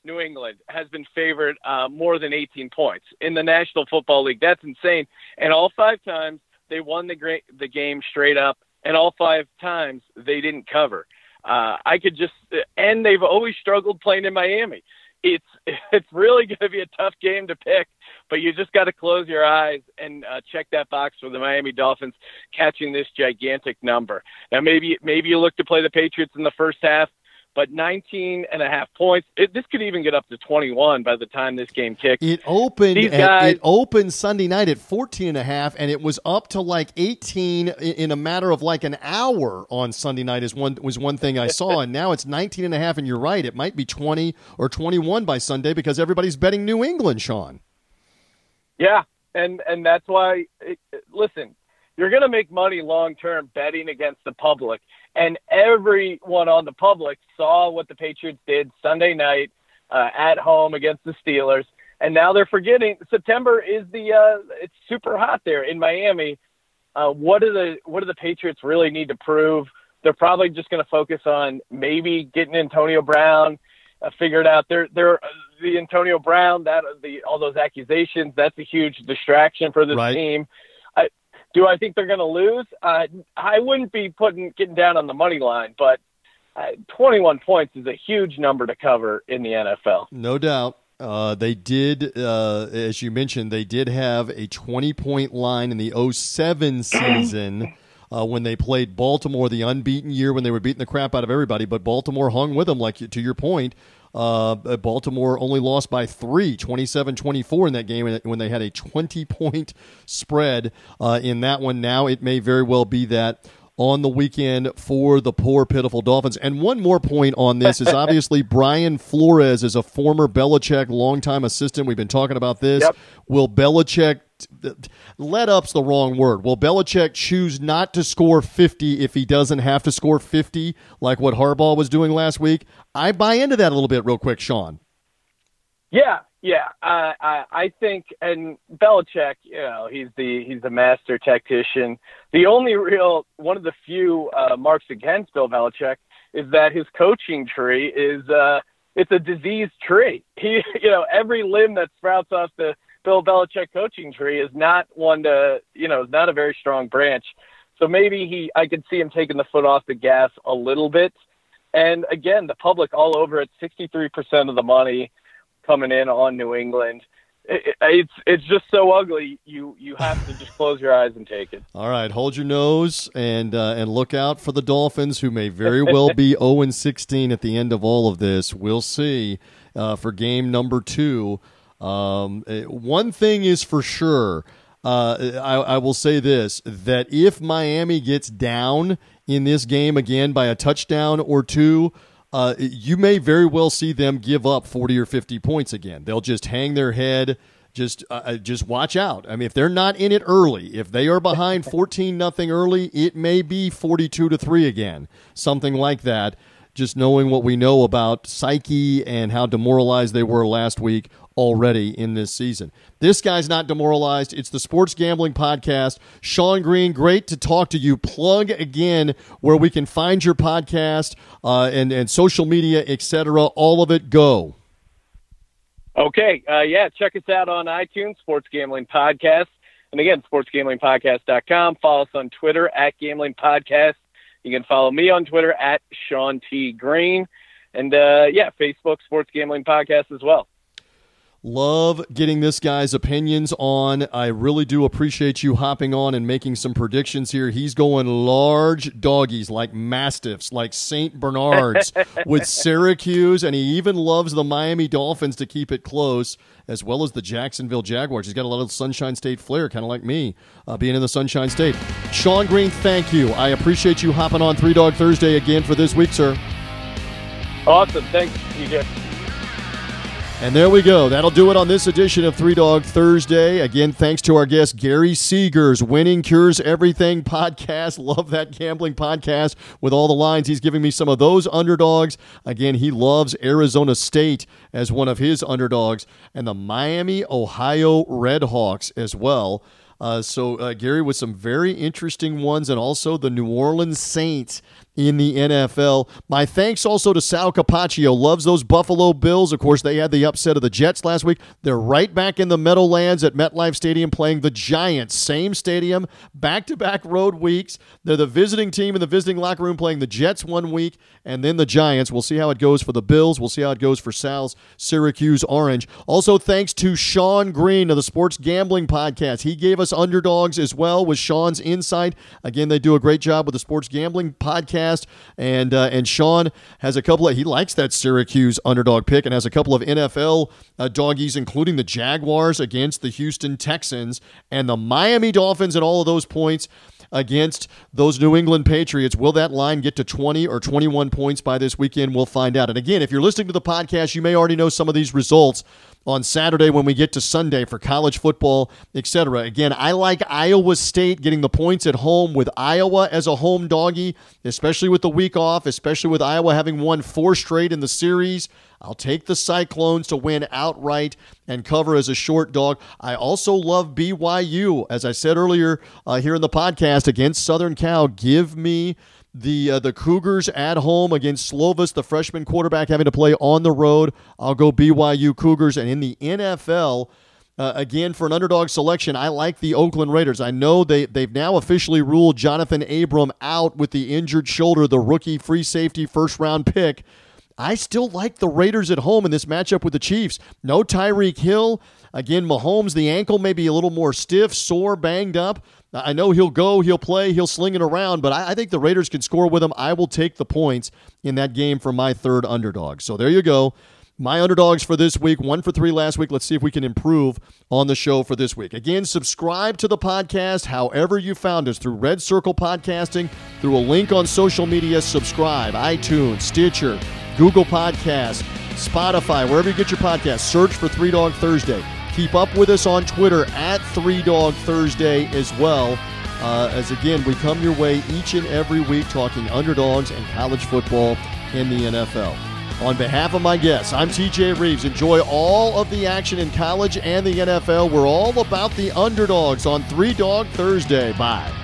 New England has been favored uh, more than 18 points in the National Football League. That's insane. And all five times they won the great the game straight up, and all five times they didn't cover. Uh, I could just, and they've always struggled playing in Miami it's it's really going to be a tough game to pick, but you just got to close your eyes and uh, check that box for the Miami Dolphins catching this gigantic number. Now maybe maybe you look to play the Patriots in the first half but 19 and a half points. It, this could even get up to 21 by the time this game kicks. It opened These at, guys, it opened Sunday night at 14 and a half and it was up to like 18 in a matter of like an hour on Sunday night is one was one thing I saw and now it's 19 and a half and you're right it might be 20 or 21 by Sunday because everybody's betting New England, Sean. Yeah, and and that's why it, listen, you're going to make money long term betting against the public and everyone on the public saw what the Patriots did Sunday night uh, at home against the Steelers, and now they're forgetting September is the uh, it's super hot there in Miami. Uh, what do the what do the Patriots really need to prove? They're probably just going to focus on maybe getting Antonio Brown uh, figured out. They're they're the Antonio Brown that the all those accusations. That's a huge distraction for this Right. team. Do I think they're going to lose? Uh, I wouldn't be putting getting down on the money line, but uh, 21 points is a huge number to cover in the NFL. No doubt. Uh, they did, uh, as you mentioned, they did have a 20 point line in the 07 season uh, when they played Baltimore, the unbeaten year when they were beating the crap out of everybody. But Baltimore hung with them, like to your point. Uh, Baltimore only lost by three, 27 24 in that game when they had a 20 point spread uh, in that one. Now it may very well be that on the weekend for the poor, pitiful Dolphins. And one more point on this is obviously Brian Flores is a former Belichick longtime assistant. We've been talking about this. Yep. Will Belichick let up's the wrong word. Will Belichick choose not to score 50 if he doesn't have to score 50 like what Harbaugh was doing last week? I buy into that a little bit real quick, Sean. Yeah, yeah. I, I I think, and Belichick, you know, he's the he's the master tactician. The only real one of the few uh, marks against Bill Belichick is that his coaching tree is uh, it's a diseased tree. He, you know, every limb that sprouts off the Bill Belichick coaching tree is not one to, you know, is not a very strong branch. So maybe he, I could see him taking the foot off the gas a little bit. And again, the public all over it, 63% of the money coming in on New England. it, it's it's just so ugly. You you have to just close your eyes and take it. All right, hold your nose and uh, and look out for the Dolphins, who may very well be 0 and 16 at the end of all of this. We'll see uh, for game number two. Um, eh, one thing is for sure. Uh, I, I will say this: that if Miami gets down in this game again by a touchdown or two, uh, you may very well see them give up 40 or 50 points again. They'll just hang their head. Just, uh, uh just watch out. I mean, if they're not in it early, if they are behind 14 nothing early, it may be 42 to three again, something like that. Just knowing what we know about psyche and how demoralized they were last week already in this season. This guy's not demoralized. It's the Sports Gambling Podcast. Sean Green, great to talk to you. Plug again where we can find your podcast uh, and, and social media, etc. All of it, go. Okay. Uh, yeah, check us out on iTunes, Sports Gambling Podcast. And again, sportsgamblingpodcast.com. Follow us on Twitter at Gambling Podcast. You can follow me on Twitter at Sean T. Green. And uh, yeah, Facebook Sports Gambling Podcast as well. Love getting this guy's opinions on. I really do appreciate you hopping on and making some predictions here. He's going large doggies like Mastiffs, like St. Bernards with Syracuse, and he even loves the Miami Dolphins to keep it close, as well as the Jacksonville Jaguars. He's got a lot of Sunshine State flair, kind of like me, uh, being in the Sunshine State. Sean Green, thank you. I appreciate you hopping on Three Dog Thursday again for this week, sir. Awesome. Thanks, TJ. And there we go. That'll do it on this edition of Three Dog Thursday. Again, thanks to our guest, Gary Seegers, Winning Cures Everything podcast. Love that gambling podcast with all the lines. He's giving me some of those underdogs. Again, he loves Arizona State as one of his underdogs and the Miami, Ohio Redhawks as well. Uh, so, uh, Gary, with some very interesting ones, and also the New Orleans Saints in the NFL. My thanks also to Sal Capaccio. Loves those Buffalo Bills. Of course, they had the upset of the Jets last week. They're right back in the Meadowlands at MetLife Stadium playing the Giants. Same stadium, back to back road weeks. They're the visiting team in the visiting locker room playing the Jets one week and then the Giants. We'll see how it goes for the Bills. We'll see how it goes for Sal's Syracuse Orange. Also, thanks to Sean Green of the Sports Gambling Podcast. He gave us underdogs as well with Sean's insight. Again, they do a great job with the Sports Gambling Podcast podcast. And uh, and Sean has a couple of he likes that Syracuse underdog pick and has a couple of NFL uh, doggies, including the Jaguars against the Houston Texans and the Miami Dolphins, and all of those points against those New England Patriots. Will that line get to 20 or 21 points by this weekend? We'll find out. And again, if you're listening to the podcast, you may already know some of these results on Saturday when we get to Sunday for college football, etc. Again, I like Iowa State getting the points at home with Iowa as a home doggy, especially with the week off, especially with Iowa having won four straight in the series. I'll take the Cyclones to win outright and cover as a short dog. I also love BYU, as I said earlier uh, here in the podcast against Southern Cal. Give me the uh, the Cougars at home against Slovis, the freshman quarterback, having to play on the road. I'll go BYU Cougars, and in the NFL. Uh, again, for an underdog selection, I like the Oakland Raiders. I know they, they've now officially ruled Johnathan Abram out with the injured shoulder, the rookie free safety first round pick. I still like the Raiders at home in this matchup with the Chiefs. No Tyreek Hill. Again, Mahomes, the ankle may be a little more stiff, sore, banged up. I know he'll go, he'll play, he'll sling it around, but I, I, think the Raiders can score with him. I will take the points in that game for my third underdog. So there you go. My underdogs for this week, one for three last week. Let's see if we can improve on the show for this week. Again, subscribe to the podcast however you found us through Red Circle Podcasting, through a link on social media. Subscribe, iTunes, Stitcher, Google Podcasts, Spotify, wherever you get your podcast. Search for Three Dog Thursday. Keep up with us on Twitter at Three Dog Thursday as well. Uh, as again, we come your way each and every week talking underdogs and college football in the NFL. On behalf of my guests, I'm TJ Reeves. Enjoy all of the action in college and the NFL. We're all about the underdogs on Three Dog Thursday. Bye.